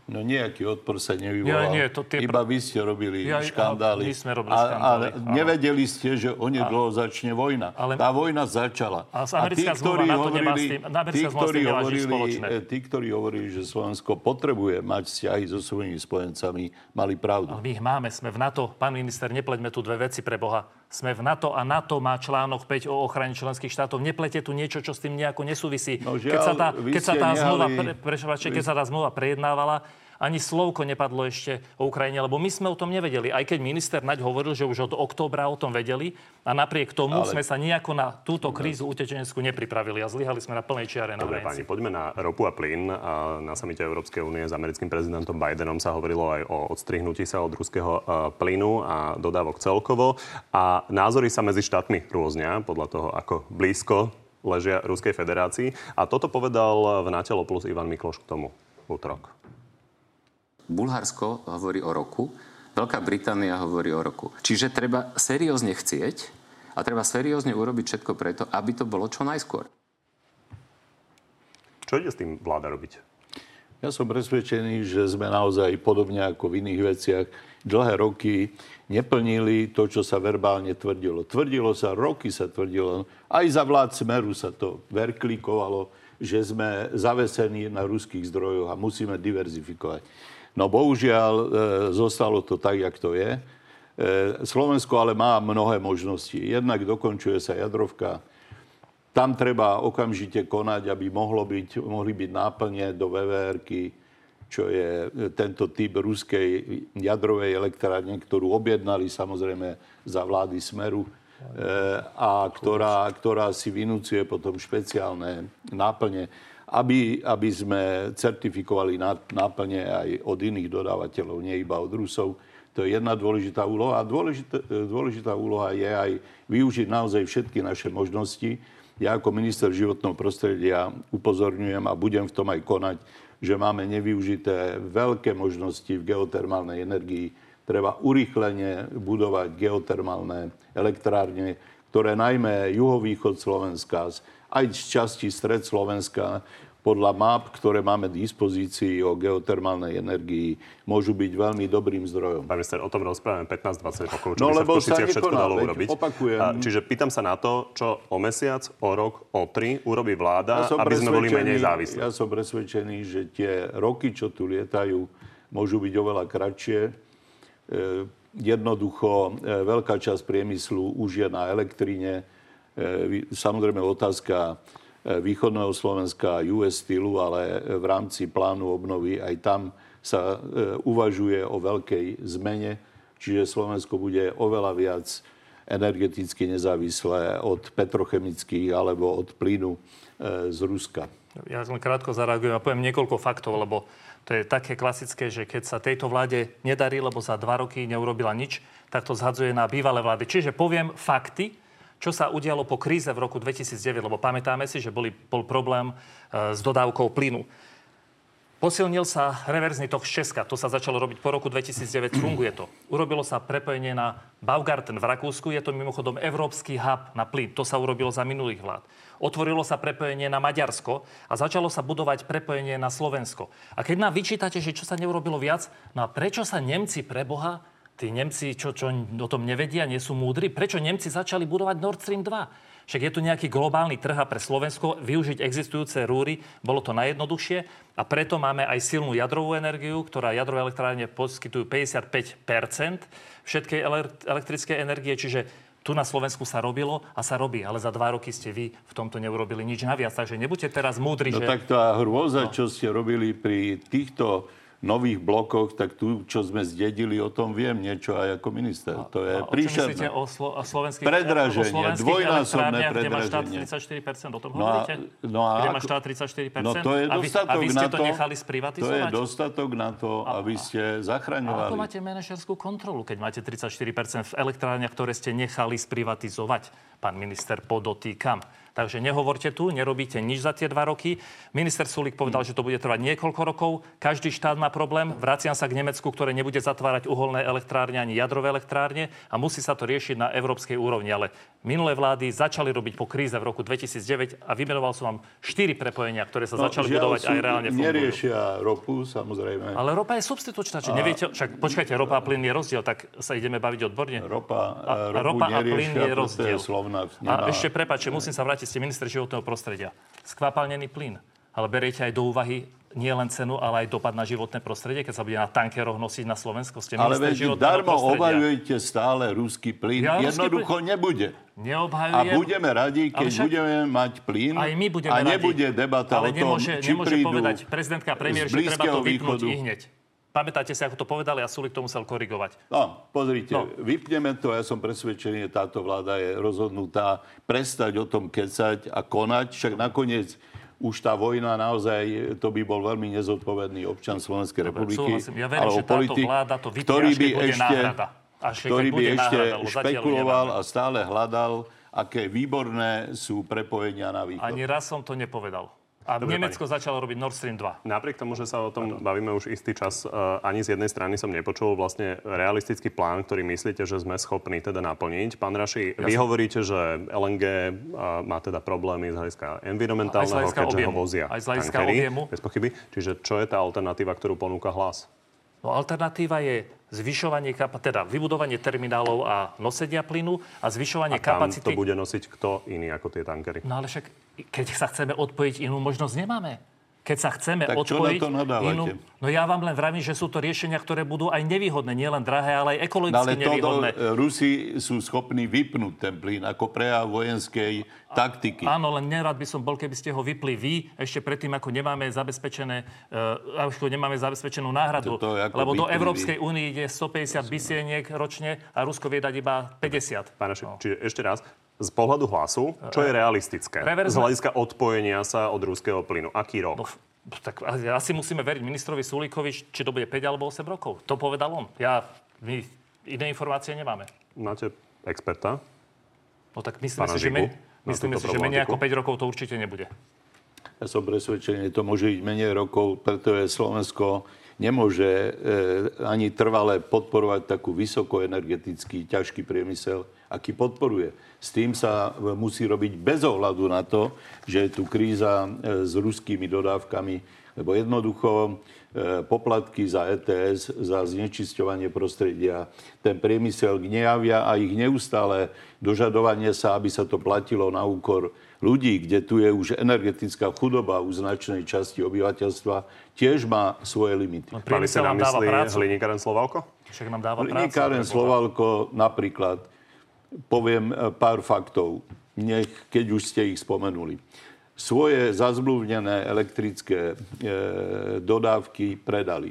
No nejaký odpor sa nevyvolal. Ja, nie, to tie... Iba vy ste robili ja, škandály. My sme robili škandály. A, a nevedeli ste, že onedlho začne vojna. Ale... Tá vojna začala. A, a tí, ktorí hovorili, tí, ktorí hovorili, tí, ktorí hovorili, že Slovensko potrebuje mať vzťahy so svojimi spojencami, mali pravdu. Ale my ich máme, sme v NATO. Pán minister, nepleťme tu dve veci pre Boha. Sme v NATO a NATO má článok 5 o ochrane členských štátov. Neplete tu niečo, čo s tým nejako nesúvisí. No, žiaľ, keď sa tá, keď sa tá nehali... zmluva, pre, pre, vy... keď sa tá zmluva prejednávala, ani slovko nepadlo ešte o Ukrajine, lebo my sme o tom nevedeli. Aj keď minister Naď hovoril, že už od októbra o tom vedeli a napriek tomu Ale... sme sa nejako na túto krízu utečenecku nepripravili a zlyhali sme na plnej čiare na Dobre, pani, poďme na ropu a plyn. Na samite Európskej únie s americkým prezidentom Bidenom sa hovorilo aj o odstrihnutí sa od ruského plynu a dodávok celkovo. A názory sa medzi štátmi rôznia podľa toho, ako blízko ležia Ruskej federácii. A toto povedal v Natelo plus Ivan Mikloš k tomu útorok. Bulharsko hovorí o roku, Veľká Británia hovorí o roku. Čiže treba seriózne chcieť a treba seriózne urobiť všetko preto, aby to bolo čo najskôr. Čo ide s tým vláda robiť? Ja som presvedčený, že sme naozaj podobne ako v iných veciach dlhé roky neplnili to, čo sa verbálne tvrdilo. Tvrdilo sa, roky sa tvrdilo, aj za vlád Smeru sa to verklikovalo, že sme zavesení na ruských zdrojoch a musíme diverzifikovať. No bohužiaľ e, zostalo to tak, jak to je. E, Slovensko ale má mnohé možnosti. Jednak dokončuje sa jadrovka. Tam treba okamžite konať, aby mohlo byť, mohli byť náplne do vvr čo je tento typ ruskej jadrovej elektrárne, ktorú objednali samozrejme za vlády Smeru. a ktorá, ktorá si vynúcuje potom špeciálne náplne, aby, aby sme certifikovali náplne aj od iných dodávateľov, nie iba od Rusov. To je jedna dôležitá úloha. A dôležitá, dôležitá úloha je aj využiť naozaj všetky naše možnosti. Ja ako minister životného prostredia upozorňujem a budem v tom aj konať, že máme nevyužité veľké možnosti v geotermálnej energii. Treba urýchlene budovať geotermálne elektrárne, ktoré najmä juhovýchod Slovenska, aj z časti stred Slovenska, podľa map, ktoré máme k dispozícii o geotermálnej energii, môžu byť veľmi dobrým zdrojom. Pán minister, o tom rozprávame 15-20 rokov, čo no, by sa v Košiciach všetko dalo urobiť. Opakujem. A, čiže pýtam sa na to, čo o mesiac, o rok, o tri urobí vláda, ja aby sme boli menej závislí. Ja som presvedčený, že tie roky, čo tu lietajú, môžu byť oveľa kratšie. E, jednoducho, e, veľká časť priemyslu už je na elektríne. E, samozrejme otázka E, východného Slovenska US stylu, ale v rámci plánu obnovy aj tam sa e, uvažuje o veľkej zmene, čiže Slovensko bude oveľa viac energeticky nezávislé od petrochemických alebo od plynu z Ruska. Ja len krátko zareagujem a poviem niekoľko faktov, lebo to je také klasické, že keď sa tejto vláde nedarí, lebo za dva roky neurobila nič, tak to zhadzuje na bývalé vlády. Čiže poviem fakty, čo sa udialo po kríze v roku 2009, lebo pamätáme si, že boli, bol problém e, s dodávkou plynu. Posilnil sa reverzný tok z Česka. To sa začalo robiť po roku 2009. Funguje to. Urobilo sa prepojenie na Baugarten v Rakúsku. Je to mimochodom európsky hub na plyn. To sa urobilo za minulých vlád. Otvorilo sa prepojenie na Maďarsko a začalo sa budovať prepojenie na Slovensko. A keď nám vyčítate, že čo sa neurobilo viac, no a prečo sa Nemci pre Boha tí Nemci, čo, čo o tom nevedia, nie sú múdri. Prečo Nemci začali budovať Nord Stream 2? Však je tu nejaký globálny trh a pre Slovensko využiť existujúce rúry bolo to najjednoduchšie a preto máme aj silnú jadrovú energiu, ktorá jadrové elektrárne poskytujú 55% všetkej elektrickej energie, čiže tu na Slovensku sa robilo a sa robí, ale za dva roky ste vy v tomto neurobili nič naviac. Takže nebuďte teraz múdri, no že... tak tá hrôza, no. čo ste robili pri týchto nových blokoch, tak tu, čo sme zdedili, o tom viem niečo aj ako minister. A, to je a príšerné. o, slo- o slovenských, predraženie, o dvojnásobné predraženie. Kde má štát 34%, o tom no a, No a kde má štát 34%? No to je dostatok a vy, a vy ste na to, nechali sprivatizovať? To je dostatok na to, aby ste zachraňovali. A ako máte manažerskú kontrolu, keď máte 34% v elektrárniach, ktoré ste nechali sprivatizovať? Pán minister, podotýkam. Takže nehovorte tu, nerobíte nič za tie dva roky. Minister Sulik povedal, že to bude trvať niekoľko rokov. Každý štát má problém. Vraciam sa k Nemecku, ktoré nebude zatvárať uholné elektrárne ani jadrové elektrárne a musí sa to riešiť na európskej úrovni. Ale minulé vlády začali robiť po kríze v roku 2009 a vymenoval som vám štyri prepojenia, ktoré sa no, začali budovať aj reálne fungujú. Neriešia ropu, samozrejme. Ale ropa je substitučná. Či a... neviete, však počkajte, ropa a plyn je rozdiel, tak sa ideme baviť odborne. Ropa, a, a ropa a plyn je rozdiel. Slovná, a ešte prepáčte, musím sa vrátiť ste minister životného prostredia. Skvapalnený plyn. Ale beriete aj do úvahy nie len cenu, ale aj dopad na životné prostredie, keď sa bude na tankeroch nosiť na Slovensku. Ste ale veď darmo obhajujete stále ruský plyn. Ja, Jednoducho plyn... nebude. Neobhajujem. A budeme radi, keď však... budeme mať plyn aj my budeme a nebude radi. debata ale o tom, nemôže, či nemôže prídu povedať prezidentka premiér, že treba to vypnúť i hneď. Pamätáte si, ako to povedali a Sulik to musel korigovať. No, pozrite, no. vypneme to. Ja som presvedčený, že táto vláda je rozhodnutá prestať o tom kecať a konať. Však nakoniec už tá vojna naozaj, to by bol veľmi nezodpovedný občan Slovenskej Dobre, republiky. Súhlasím. Ja verím, že politik, vláda to vypne, ktorý by ešte, Až ktorý by ešte náhrada, špekuloval a stále hľadal, aké výborné sú prepojenia na východ. Ani raz som to nepovedal. A Dobre, Nemecko pani. začalo robiť Nord Stream 2. Napriek tomu, že sa o tom ano. bavíme už istý čas, uh, ani z jednej strany som nepočul vlastne realistický plán, ktorý myslíte, že sme schopní teda naplniť. Pán Raši, ja vy hovoríte, že LNG uh, má teda problémy z hľadiska environmentálneho, keďže ho vozia Aj z hľadiska objemu. Bez pochyby. Čiže čo je tá alternatíva, ktorú ponúka hlas? No, alternatíva je zvyšovanie teda vybudovanie terminálov a nosenia plynu a zvyšovanie a tam kapacity. to bude nosiť kto iný ako tie tankery? No ale však, keď sa chceme odpojiť, inú možnosť nemáme. keď sa chceme Tak čo odpojiť... na to nadávate? inú... No ja vám len vravím, že sú to riešenia, ktoré budú aj nevýhodné, nielen drahé, ale aj No, ekologicky ale to, nevýhodné. e, Rusi sú schopní vypnúť ten plyn ako prejav vojenskej taktiky. Áno, len nerad by som bol, keby ste ho vypli vy, ešte predtým, ako nemáme zabezpečené, uh, ako nemáme zabezpečenú náhradu. To- to je ako Lebo do. Európskej únie ide 150 bysieniek ročne a Rusko vie dať iba 50. Pán Šik, čiže ešte raz, z pohľadu hlasu, čo je realistické? Reverzne- Z hľadiska odpojenia sa od ruského plynu. Aký rok? No, tak asi musíme veriť ministrovi Sulíkovi, či to bude 5 alebo 8 rokov. To povedal on. Ja, my iné informácie nemáme. Máte experta? No tak myslíme Pána si, že, Žigu me, na myslíme si, že menej ako problematiku? 5 rokov to určite nebude. Ja som presvedčený, že to môže ísť menej rokov, pretože Slovensko nemôže e, ani trvale podporovať takú vysokoenergetický, ťažký priemysel, aký podporuje. S tým sa e, musí robiť bez ohľadu na to, že je tu kríza e, s ruskými dodávkami, lebo jednoducho e, poplatky za ETS, za znečisťovanie prostredia, ten priemysel gnejavia a ich neustále dožadovanie sa, aby sa to platilo na úkor ľudí, kde tu je už energetická chudoba u značnej časti obyvateľstva, tiež má svoje limity. No, Mali na nám mysli prácu. hliníkaren Slovalko? Však nám dáva prácu. Hliníkáren Slovalko napríklad, poviem e, pár faktov, nech, keď už ste ich spomenuli. Svoje zazmluvnené elektrické e, dodávky predali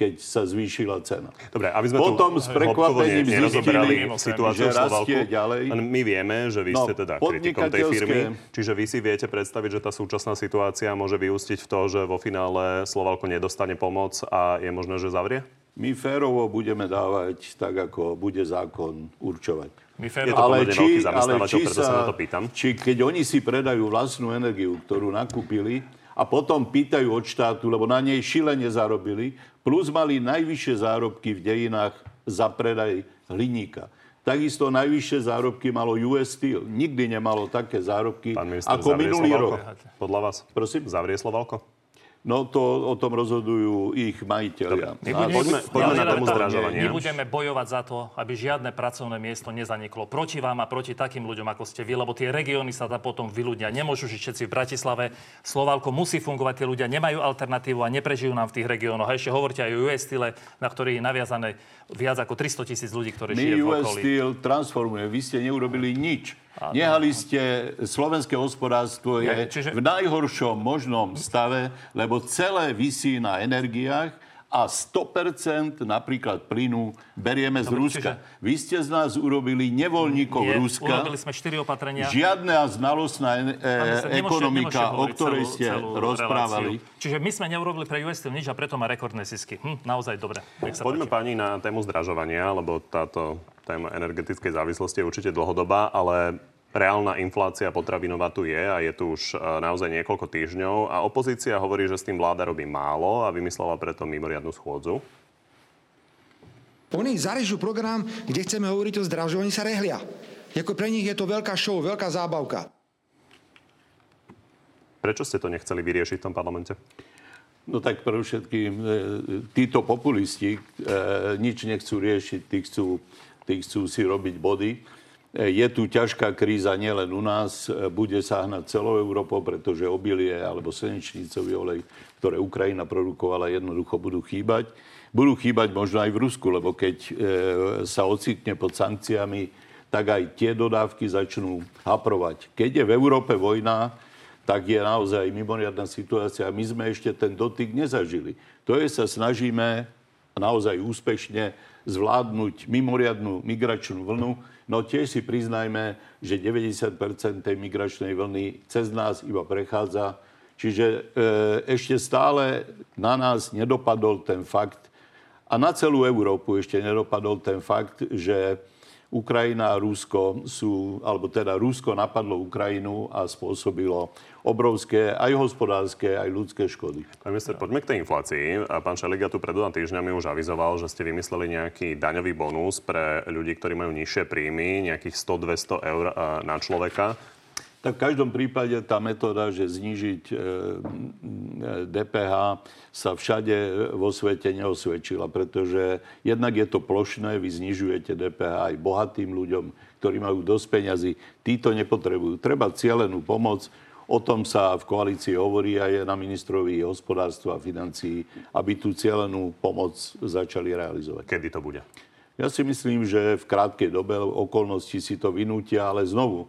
keď sa zvýšila cena. Dobre, aby sme Potom tu s prekvapením zistili, situáciu že rastie ďalej. My vieme, že vy No, ste teda kritikom tej firmy. Čiže vy si viete predstaviť, že tá súčasná situácia môže vyústiť v to, že vo finále Slovalko nedostane pomoc a je možné, že zavrie? My férovo budeme dávať tak, ako bude zákon určovať. My férovo. pomerne veľký zamestnávateľ, preto sa na to pýtam. Či keď oni si predajú vlastnú energiu, ktorú nakúpili, a potom pýtajú od štátu, lebo na nej šilene zarobili, plus mali najvyššie zárobky v dejinách za predaj hliníka. Takisto najvyššie zárobky malo US Steel. Nikdy nemalo také zárobky minister, ako minulý rok. Podľa vás? Prosím? Zavrie Slovalko? No to o tom rozhodujú ich majiteľia. My A- budeme, poďme- poďme na ale tému to- zdražovania. My budeme bojovať za to, aby žiadne pracovné miesto nezaniklo proti vám a proti takým ľuďom, ako ste vy, lebo tie regióny sa tam potom vyľudnia. Nemôžu žiť všetci v Bratislave. Slovalko musí fungovať, tie ľudia nemajú alternatívu a neprežijú nám v tých regiónoch. A ešte hovorte aj o US Style, na ktorý je naviazané viac ako 300 tisíc ľudí, ktorí My žije v US okolí. Steel transformuje. Vy ste neurobili nič. Nehali ste, slovenské hospodárstvo je Nie, čiže- v najhoršom možnom stave, lebo celé visí na energiách a 100% napríklad plynu berieme z Dobre, Ruska. Vy ste z nás urobili nevoľníkov Nie, Ruska. Urobili sme 4 opatrenia. Žiadna znalostná e, nemôžete- ekonomika, nemôžete o ktorej celú- ste celú rozprávali. reláciu. Čiže my sme neurobili pre US nič a preto má rekordné zisky. Hm, naozaj dobre. Nech sa Poďme páči. pani na tému zdražovania, lebo táto téma energetickej závislosti je určite dlhodobá, ale reálna inflácia potravinová tu je a je tu už e, naozaj niekoľko týždňov a opozícia hovorí, že s tým vláda robí málo a vymyslela preto mimoriadnu schôdzu. Oni zarežujú program, kde chceme hovoriť o zdražovaní sa rehlia. Ako pre nich je to veľká show, veľká zábavka. Prečo ste to nechceli vyriešiť v tom parlamente? No tak pre všetkým e, títo populisti e, nič nechcú riešiť, tí chcú, tí chcú si robiť body. E, je tu ťažká kríza nielen u nás, e, bude sa hnať celou Európou, pretože obilie alebo slnečnicový olej, ktoré Ukrajina produkovala, jednoducho budú chýbať. Budú chýbať možno aj v Rusku, lebo keď e, sa ocitne pod sankciami, tak aj tie dodávky začnú haprovať. Keď je v Európe vojna, tak je naozaj mimoriadná situácia. My sme ešte ten dotyk nezažili. To je, sa snažíme naozaj úspešne zvládnuť mimoriadnú migračnú vlnu, no tiež si priznajme, že 90% tej migračnej vlny cez nás iba prechádza. Čiže e, ešte stále na nás nedopadol ten fakt, a na celú Európu ešte nedopadol ten fakt, že Ukrajina a Rusko sú, alebo teda Rusko napadlo Ukrajinu a spôsobilo obrovské aj hospodárske, aj ľudské škody. Pán minister, poďme k tej inflácii. Pán Šeliga tu pred dvoma týždňami už avizoval, že ste vymysleli nejaký daňový bonus pre ľudí, ktorí majú nižšie príjmy, nejakých 100-200 eur eh, na človeka. Tak v každom prípade tá metóda, že znižiť e, DPH sa všade vo svete neosvedčila, pretože jednak je to plošné, vy znižujete DPH aj bohatým ľuďom, ktorí majú dosť peňazí. Títo nepotrebujú. Treba cielenú pomoc. O tom sa v koalícii hovorí aj na ministrovi hospodárstva a financií, aby tú cieľenú pomoc začali realizovať. Kedy to bude? Ja si myslím, že v krátkej dobe okolnosti si to vynútia, ale znovu, e,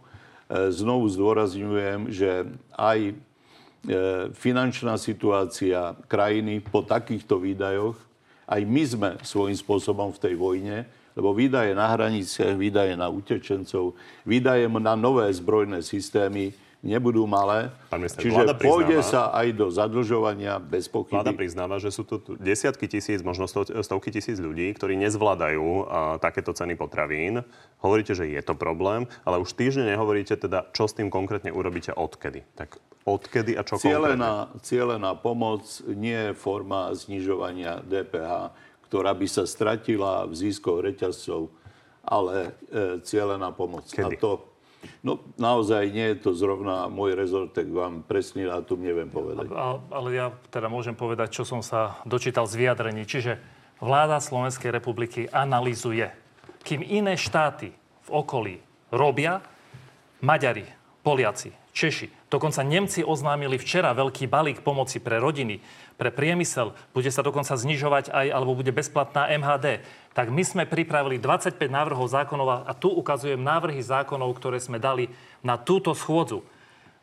znovu zdôrazňujem, že aj e, finančná situácia krajiny po takýchto výdajoch, aj my sme svojím spôsobom v tej vojne, lebo výdaje na hraniciach, výdaje na utečencov, výdaje na nové zbrojné systémy, nebudú malé. Minister, Čiže pôjde sa aj do zadlžovania bez pochyby. Vláda priznáva, že sú tu desiatky tisíc, možno stovky tisíc ľudí, ktorí nezvládajú a, takéto ceny potravín. Hovoríte, že je to problém, ale už týždne nehovoríte teda, čo s tým konkrétne urobíte odkedy. Tak odkedy a čo cielená, konkrétne? Cielená pomoc nie je forma znižovania DPH, ktorá by sa stratila v získoch reťazcov, ale e, cielená pomoc. Kedy? A to No naozaj nie je to zrovna môj rezort, tak vám presný dátum neviem povedať. A, ale ja teda môžem povedať, čo som sa dočítal z vyjadrení. Čiže vláda Slovenskej republiky analizuje, kým iné štáty v okolí robia, Maďari, Poliaci, Češi, dokonca Nemci oznámili včera veľký balík pomoci pre rodiny, pre priemysel, bude sa dokonca znižovať aj, alebo bude bezplatná MHD tak my sme pripravili 25 návrhov zákonov a tu ukazujem návrhy zákonov, ktoré sme dali na túto schôdzu.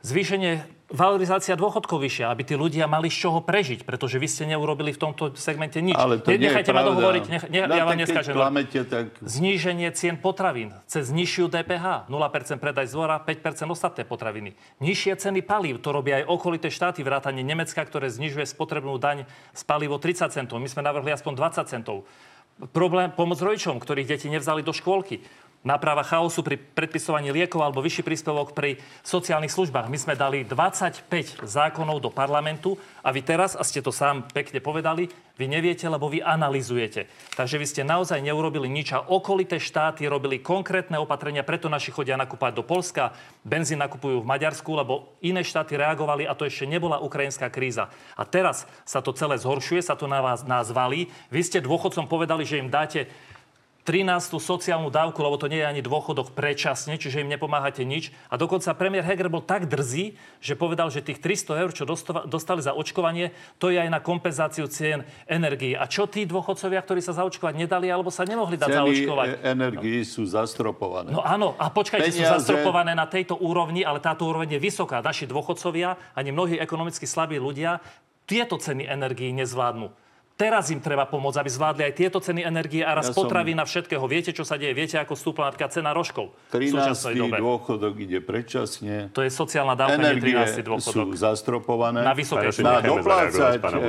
Zvýšenie valorizácia dôchodkov vyššia, aby tí ľudia mali z čoho prežiť, pretože vy ste neurobili v tomto segmente nič. Ale to ne, nechajte ma dohovoriť, nech, ne, no, ja vám neskážem. Klamete, tak... Zníženie cien potravín cez nižšiu DPH, 0% predaj z dvora, 5% ostatné potraviny. Nižšie ceny palív, to robia aj okolité štáty, vrátane Nemecka, ktoré znižuje spotrebnú daň z palivo 30 centov. My sme navrhli aspoň 20 centov problém pomoc rodičom, ktorých deti nevzali do škôlky. Náprava chaosu pri predpisovaní liekov alebo vyšší príspevok pri sociálnych službách. My sme dali 25 zákonov do parlamentu a vy teraz, a ste to sám pekne povedali, vy neviete, lebo vy analizujete. Takže vy ste naozaj neurobili nič a okolité štáty robili konkrétne opatrenia, preto naši chodia nakúpať do Polska, benzín nakupujú v Maďarsku, lebo iné štáty reagovali a to ešte nebola ukrajinská kríza. A teraz sa to celé zhoršuje, sa to na vás nás valí. Vy ste dôchodcom povedali, že im dáte 13. sociálnu dávku, lebo to nie je ani dôchodok predčasne, čiže im nepomáhate nič. A dokonca premiér Heger bol tak drzý, že povedal, že tých 300 eur, čo dostali za očkovanie, to je aj na kompenzáciu cien energii. A čo tí dôchodcovia, ktorí sa zaočkovať nedali alebo sa nemohli dať Ceny zaočkovať? E- energii sú zastropované. No áno, a počkajte, Peniaze... sú zastropované na tejto úrovni, ale táto úroveň je vysoká. Naši dôchodcovia, ani mnohí ekonomicky slabí ľudia, tieto ceny energii nezvládnu. Teraz im treba pomôcť, aby zvládli aj tieto ceny energie a raz ja potravín som... všetkého. Viete, čo sa deje? Viete, ako stúpla napríklad cena rožkov 13. dôchodok ide predčasne. To je sociálna dávka, Energie 13. dôchodok. sú zastropované. Na vysoké Na doplácať e,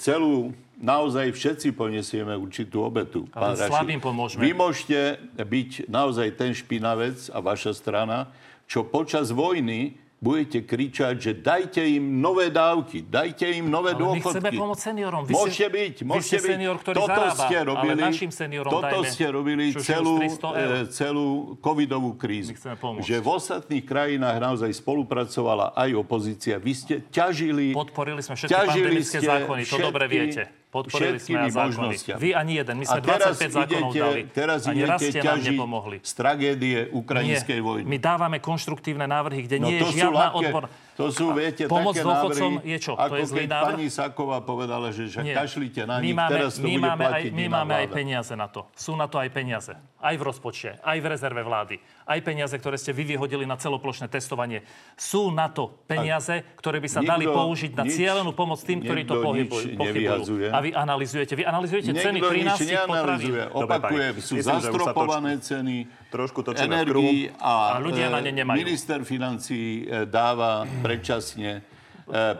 celú naozaj všetci poniesieme určitú obetu. Ale slabým pomôžeme. Vy môžete byť naozaj ten špinavec a vaša strana, čo počas vojny budete kričať, že dajte im nové dávky, dajte im nové ale dôchodky. Chceme pomôcť seniorom. Vy môžete ste, byť, môžete ste senior, ktorý toto zarába, ste robili, ale našim seniorom toto ste robili celú, e, celú covidovú krízu. Že v ostatných krajinách naozaj spolupracovala aj opozícia. Vy ste ťažili... Podporili sme všetky pandemické zákony, to dobre viete. Podporili sme zákony. Vy ani jeden. My sme 25 zákonov idete, dali. Teraz ani raz ste nám nepomohli. z tragédie ukrajinskej Nie. vojny. My dávame konštruktívne návrhy, kde no, nie je žiadna odpor. To sú, viete, Pomoc také dôchodcom návrhy, je čo? Ako to je zlý návrh? pani Saková povedala, že, že kašlite na my nich, máme, teraz to my bude máme platiť aj, My máme vláda. aj peniaze na to. Sú na to aj peniaze. Aj v rozpočte, aj v rezerve vlády. Aj peniaze, ktoré ste vy vyhodili na celoplošné testovanie. Sú na to peniaze, ktoré by sa nikto, dali použiť na nič, cielenú pomoc tým, ktorí to pohybujú. pochybujú. A vy analizujete. Vy analizujete Niekto ceny 13 potravín. Opakujem, sú zastropované ceny trošku energii a, a ľudia na ne nemajú. minister financí e, dáva predčasne e,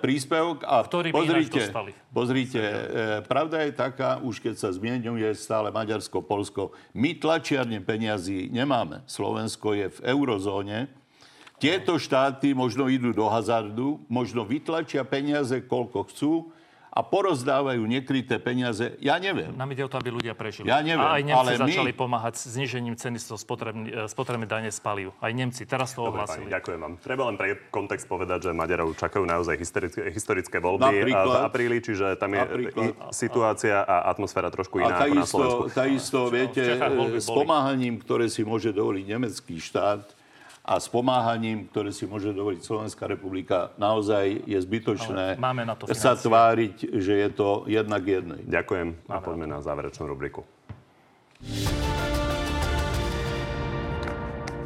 príspevok a Ktorý pozrite, pozrite e, pravda je taká, už keď sa zmienuje stále Maďarsko, Polsko, my tlačiarne peniazy nemáme. Slovensko je v eurozóne. Tieto štáty možno idú do hazardu, možno vytlačia peniaze, koľko chcú, a porozdávajú nekryté peniaze, ja neviem. Nám ide o to, aby ľudia prežili. Ja neviem, a aj Nemci ale začali my... pomáhať s znižením ceny spotrebnej dane z palív. Aj Nemci teraz to ohlasili. ďakujem vám. Treba len pre kontext povedať, že Maďarov čakajú naozaj historické, historické voľby Napríklad, v apríli, čiže tam je napríklad, situácia a atmosféra trošku iná a takisto, ako na Slovensku. Takisto, viete, s pomáhaním, ktoré si môže dovoliť nemecký štát, a s pomáhaním, ktoré si môže dovoliť Slovenská republika, naozaj je zbytočné Ale máme na to sa tváriť, že je to jednak jednej. Ďakujem a poďme na záverečnú rubriku.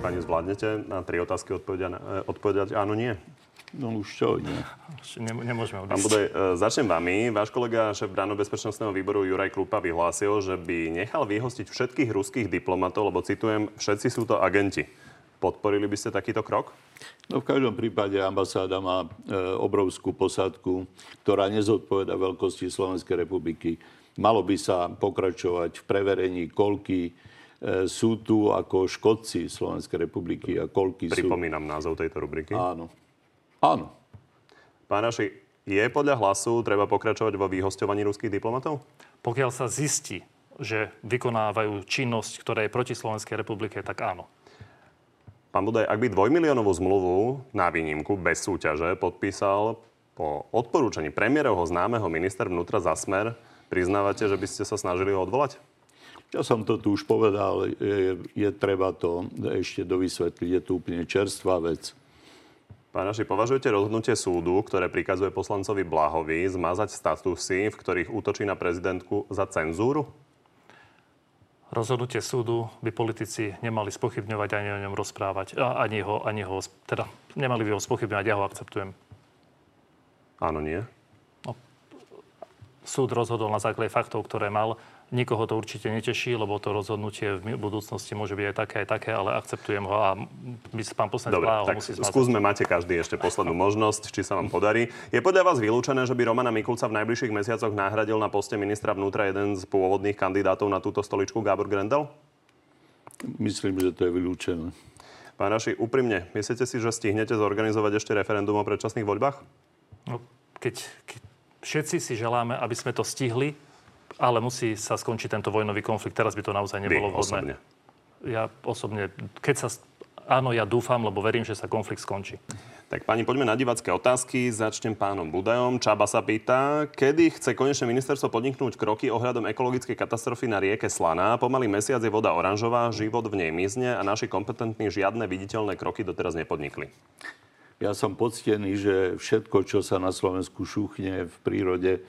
Pani, zvládnete na tri otázky odpovedať, eh, odpovedať áno, nie? No už čo, nie. Nem- Nemôžeme Pán odísť. Budaj, e, začnem vami. Váš kolega, šéf Bráno bezpečnostného výboru Juraj Krupa vyhlásil, že by nechal vyhostiť všetkých ruských diplomatov, lebo citujem, všetci sú to agenti. Podporili by ste takýto krok? No v každom prípade ambasáda má e, obrovskú posádku, ktorá nezodpoveda veľkosti Slovenskej republiky. Malo by sa pokračovať v preverení, koľky e, sú tu ako škodci Slovenskej republiky a koľky sú... Pripomínam názov tejto rubriky. Áno. Áno. Pán Raši, je podľa hlasu treba pokračovať vo vyhosťovaní ruských diplomatov? Pokiaľ sa zistí, že vykonávajú činnosť, ktorá je proti Slovenskej republike, tak áno. Pán Budaj, ak by dvojmiliónovú zmluvu na výnimku bez súťaže podpísal po odporúčaní premiérovho známeho minister vnútra za smer, priznávate, že by ste sa snažili ho odvolať? Ja som to tu už povedal, je, je treba to ešte dovysvetliť. Je to úplne čerstvá vec. Pán Raši, považujete rozhodnutie súdu, ktoré prikazuje poslancovi Blahovi zmazať statusy, v ktorých útočí na prezidentku za cenzúru? Rozhodnutie súdu by politici nemali spochybňovať ani o ňom rozprávať. Ani ho, ani ho, teda nemali by ho spochybňovať, ja ho akceptujem. Áno, nie. Súd rozhodol na základe faktov, ktoré mal. Nikoho to určite neteší, lebo to rozhodnutie v budúcnosti môže byť aj také, aj také, ale akceptujem ho a by sa pán poslanec Dobre, tak musí zmazať. skúsme, máte každý ešte poslednú možnosť, či sa vám podarí. Je podľa vás vylúčené, že by Romana Mikulca v najbližších mesiacoch nahradil na poste ministra vnútra jeden z pôvodných kandidátov na túto stoličku, Gábor Grendel? Myslím, že to je vylúčené. Pán Raši, úprimne, myslíte si, že stihnete zorganizovať ešte referendum o predčasných voľbách? No, keď, keď všetci si želáme, aby sme to stihli, ale musí sa skončiť tento vojnový konflikt. Teraz by to naozaj nebolo Vy vhodné. osobne. Ja osobne, keď sa... Áno, ja dúfam, lebo verím, že sa konflikt skončí. Tak pani, poďme na divacké otázky. Začnem pánom Budajom. Čaba sa pýta, kedy chce konečne ministerstvo podniknúť kroky ohľadom ekologickej katastrofy na rieke Slaná. Pomaly mesiac je voda oranžová, život v nej mizne a naši kompetentní žiadne viditeľné kroky doteraz nepodnikli. Ja som poctený, že všetko, čo sa na Slovensku šúchne v prírode, e,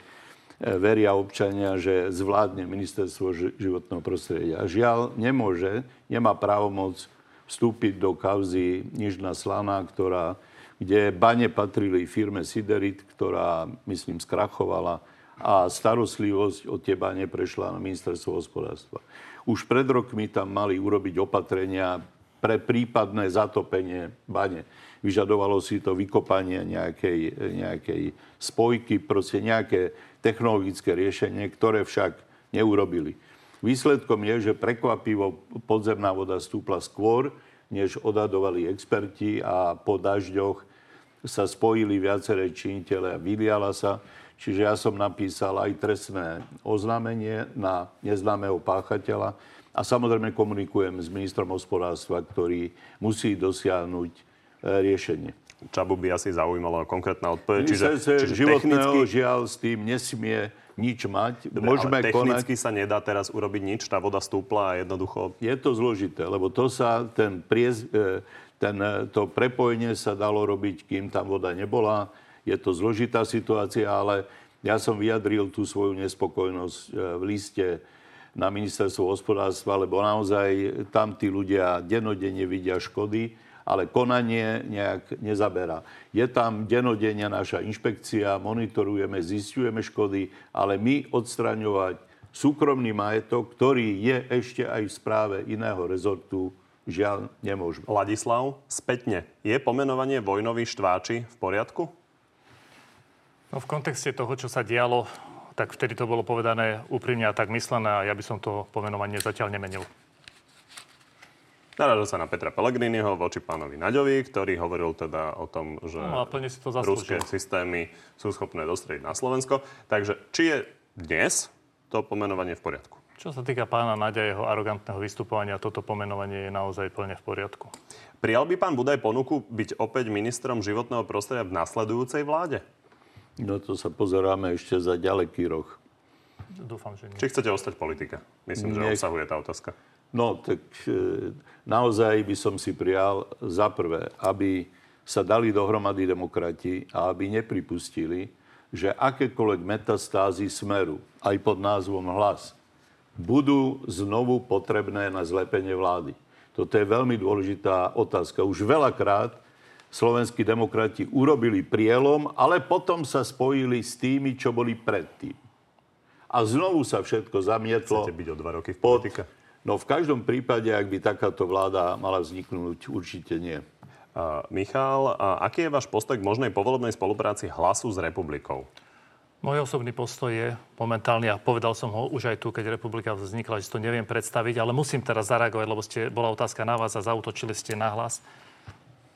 veria občania, že zvládne ministerstvo ži- životného prostredia. Žiaľ, nemôže, nemá právomoc vstúpiť do kauzy Nižná Slaná, ktorá, kde bane patrili firme Siderit, ktorá, myslím, skrachovala a starostlivosť o tie bane prešla na ministerstvo hospodárstva. Už pred rokmi tam mali urobiť opatrenia pre prípadné zatopenie bane. Vyžadovalo si to vykopanie nejakej, nejakej spojky, proste nejaké technologické riešenie, ktoré však neurobili. Výsledkom je, že prekvapivo podzemná voda stúpla skôr, než odhadovali experti a po dažďoch sa spojili viaceré činitele a vyliala sa. Čiže ja som napísal aj trestné oznámenie na neznámeho páchateľa a samozrejme komunikujem s ministrom hospodárstva, ktorý musí dosiahnuť riešenie. Čabu by asi zaujímala konkrétna odpoveď. Čiže, Ministerstvo čiže životného technicky, žiaľ s tým nesmie nič mať. Dobre, Môžeme ale konať. technicky sa nedá teraz urobiť nič, tá voda stúpla a jednoducho... Je to zložité, lebo to sa, ten priez, e, ten, e, to prepojenie sa dalo robiť, kým tam voda nebola. Je to zložitá situácia, ale ja som vyjadril tú svoju nespokojnosť e, v liste na ministerstvo hospodárstva, lebo naozaj tam tí ľudia denodenne vidia škody, ale konanie nejak nezaberá. Je tam denodenne naša inšpekcia, monitorujeme, zistujeme škody, ale my odstraňovať súkromný majetok, ktorý je ešte aj v správe iného rezortu, žiaľ, nemôžeme. Ladislav, spätne, je pomenovanie vojnových štváči v poriadku? No v kontexte toho, čo sa dialo, tak vtedy to bolo povedané úprimne a tak myslené a ja by som to pomenovanie zatiaľ nemenil. Naráža sa na Petra Pellegriniho voči pánovi Naďovi, ktorý hovoril teda o tom, že No a plne si to ruské systémy sú schopné dostrieť na Slovensko. Takže či je dnes to pomenovanie v poriadku? Čo sa týka pána Naďa, jeho arogantného vystupovania, toto pomenovanie je naozaj plne v poriadku. Prijal by pán Budaj ponuku byť opäť ministrom životného prostredia v nasledujúcej vláde? No to sa pozeráme ešte za ďaleký roh. Dúfam, že nie. Či chcete ostať v politike? Myslím, že Nech- obsahuje tá otázka. No, tak e, naozaj by som si prijal za prvé, aby sa dali dohromady demokrati a aby nepripustili, že akékoľvek metastázy smeru, aj pod názvom hlas, budú znovu potrebné na zlepenie vlády. Toto je veľmi dôležitá otázka. Už veľakrát slovenskí demokrati urobili prielom, ale potom sa spojili s tými, čo boli predtým. A znovu sa všetko zamietlo. Chcete byť o dva roky v politike? Pod... No v každom prípade, ak by takáto vláda mala vzniknúť, určite nie. Uh, Michal, uh, aký je váš postoj k možnej povolebnej spolupráci hlasu s republikou? Môj osobný postoj je momentálny, a povedal som ho už aj tu, keď republika vznikla, že si to neviem predstaviť, ale musím teraz zareagovať, lebo ste, bola otázka na vás a zautočili ste na hlas.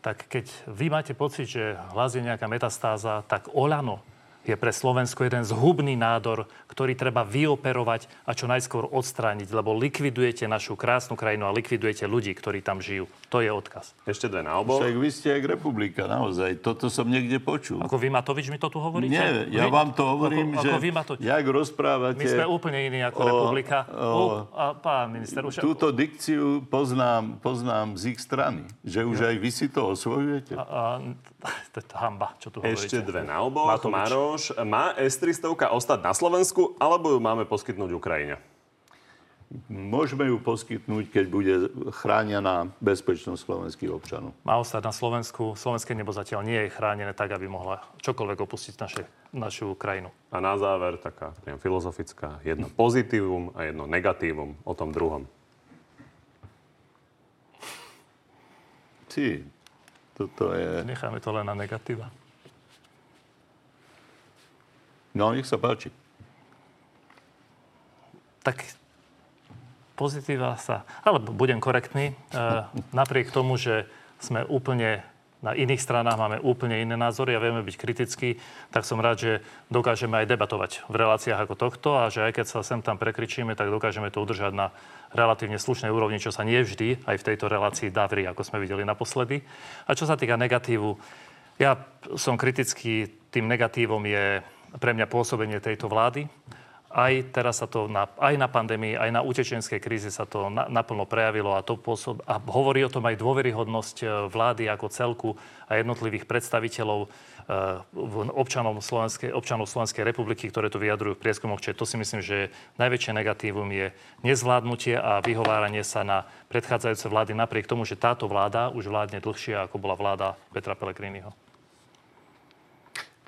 Tak keď vy máte pocit, že hlas je nejaká metastáza, tak Olano je pre Slovensko jeden zhubný nádor, ktorý treba vyoperovať a čo najskôr odstrániť, lebo likvidujete našu krásnu krajinu a likvidujete ľudí, ktorí tam žijú. To je odkaz. Ešte dve na obor. Však vy ste jak republika, naozaj. Toto som niekde počul. Ako vy Matovič mi to tu hovoríte? Nie, ja vy, vám to hovorím, ako, že ako vy Matovič. jak rozprávate... My sme úplne iní ako o, republika. O, a pán minister, už... Túto dikciu poznám, poznám z ich strany. Že už aj vy si to osvojujete. A, a, to je hamba, čo tu hovoríte. Ešte dve na obor. Maroš, má S-300 ostať na Slovensku, alebo ju máme poskytnúť Ukrajine? Môžeme ju poskytnúť, keď bude chránená bezpečnosť slovenských občanov. Má ostať na Slovensku. Slovenské nebo zatiaľ nie je chránené tak, aby mohla čokoľvek opustiť naše, našu krajinu. A na záver taká priam filozofická. Jedno pozitívum a jedno negatívum o tom druhom. Ty, toto je... Necháme to len na negatíva. No, nech sa páči. Tak pozitíva sa... Ale budem korektný. E, napriek tomu, že sme úplne na iných stranách máme úplne iné názory a vieme byť kritickí, tak som rád, že dokážeme aj debatovať v reláciách ako tohto a že aj keď sa sem tam prekričíme, tak dokážeme to udržať na relatívne slušnej úrovni, čo sa nie vždy aj v tejto relácii davri, ako sme videli naposledy. A čo sa týka negatívu, ja som kritický, tým negatívom je pre mňa pôsobenie tejto vlády. Aj teraz sa to, na, aj na pandémii, aj na utečenskej kríze sa to na, naplno prejavilo a, to pôsob, a hovorí o tom aj dôveryhodnosť e, vlády ako celku a jednotlivých predstaviteľov e, občanov Slovenskej, občanov Slovenskej republiky, ktoré to vyjadrujú v prieskumoch. Čiže to si myslím, že najväčšie negatívum je nezvládnutie a vyhováranie sa na predchádzajúce vlády napriek tomu, že táto vláda už vládne dlhšie, ako bola vláda Petra Pellegriniho.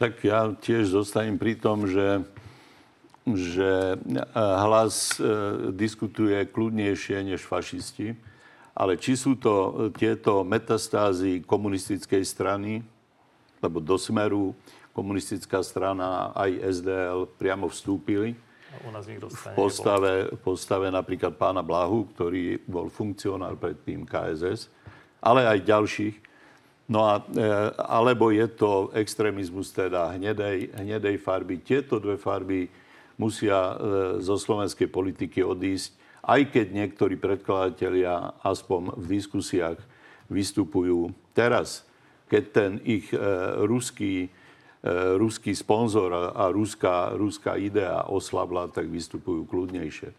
Tak ja tiež zostanem pri tom, že že e, hlas e, diskutuje kľudnejšie než fašisti, ale či sú to e, tieto metastázy komunistickej strany, lebo do Smeru komunistická strana aj SDL priamo vstúpili, u nás v postave, postave napríklad pána Blahu, ktorý bol funkcionár predtým KSS, ale aj ďalších. No a, alebo je to extrémizmus teda hnedej, hnedej farby. Tieto dve farby musia e, zo slovenskej politiky odísť, aj keď niektorí predkladatelia aspoň v diskusiách vystupujú teraz, keď ten ich e, ruský, e, ruský sponzor a ruská, ruská idea oslabla, tak vystupujú kľudnejšie.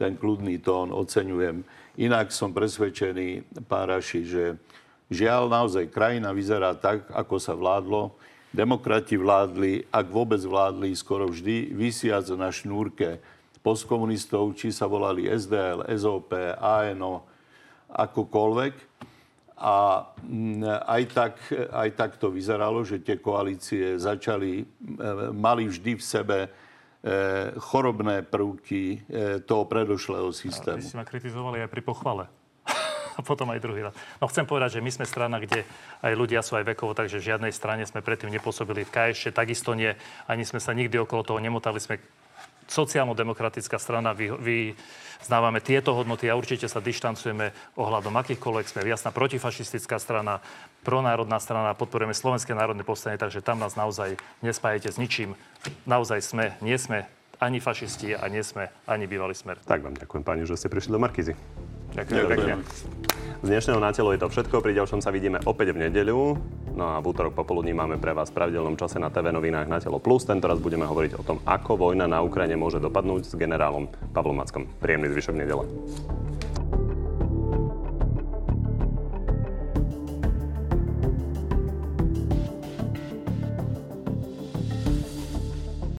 Ten kľudný tón oceňujem. Inak som presvedčený, pán Raši, že žiaľ naozaj krajina vyzerá tak, ako sa vládlo Demokrati vládli, ak vôbec vládli, skoro vždy vysiac na šnúrke postkomunistov, či sa volali SDL, SOP, ANO, akokoľvek. A mm, aj tak, aj tak to vyzeralo, že tie koalície začali, e, mali vždy v sebe e, chorobné prvky e, toho predošlého systému. vy ste ma kritizovali aj pri pochvale a potom aj druhý raz. No chcem povedať, že my sme strana, kde aj ľudia sú aj vekovo, takže žiadnej strane sme predtým nepôsobili v KŠ, takisto nie, ani sme sa nikdy okolo toho nemotali, sme sociálno-demokratická strana, vy, vy znávame tieto hodnoty a určite sa dištancujeme ohľadom akýchkoľvek. Sme jasná protifašistická strana, pronárodná strana, podporujeme Slovenské národné povstanie, takže tam nás naozaj nespájete s ničím. Naozaj sme, nie sme ani fašisti a nie sme ani bývalý smer. Tak vám ďakujem, pani, že ste prišli do Markízy. Ďakujem pekne. Z dnešného na telo je to všetko. Pri ďalšom sa vidíme opäť v nedeľu. No a v útorok popoludní máme pre vás v pravidelnom čase na TV novinách na telo plus. Tento raz budeme hovoriť o tom, ako vojna na Ukrajine môže dopadnúť s generálom Pavlom Mackom. Príjemný zvyšok nedele.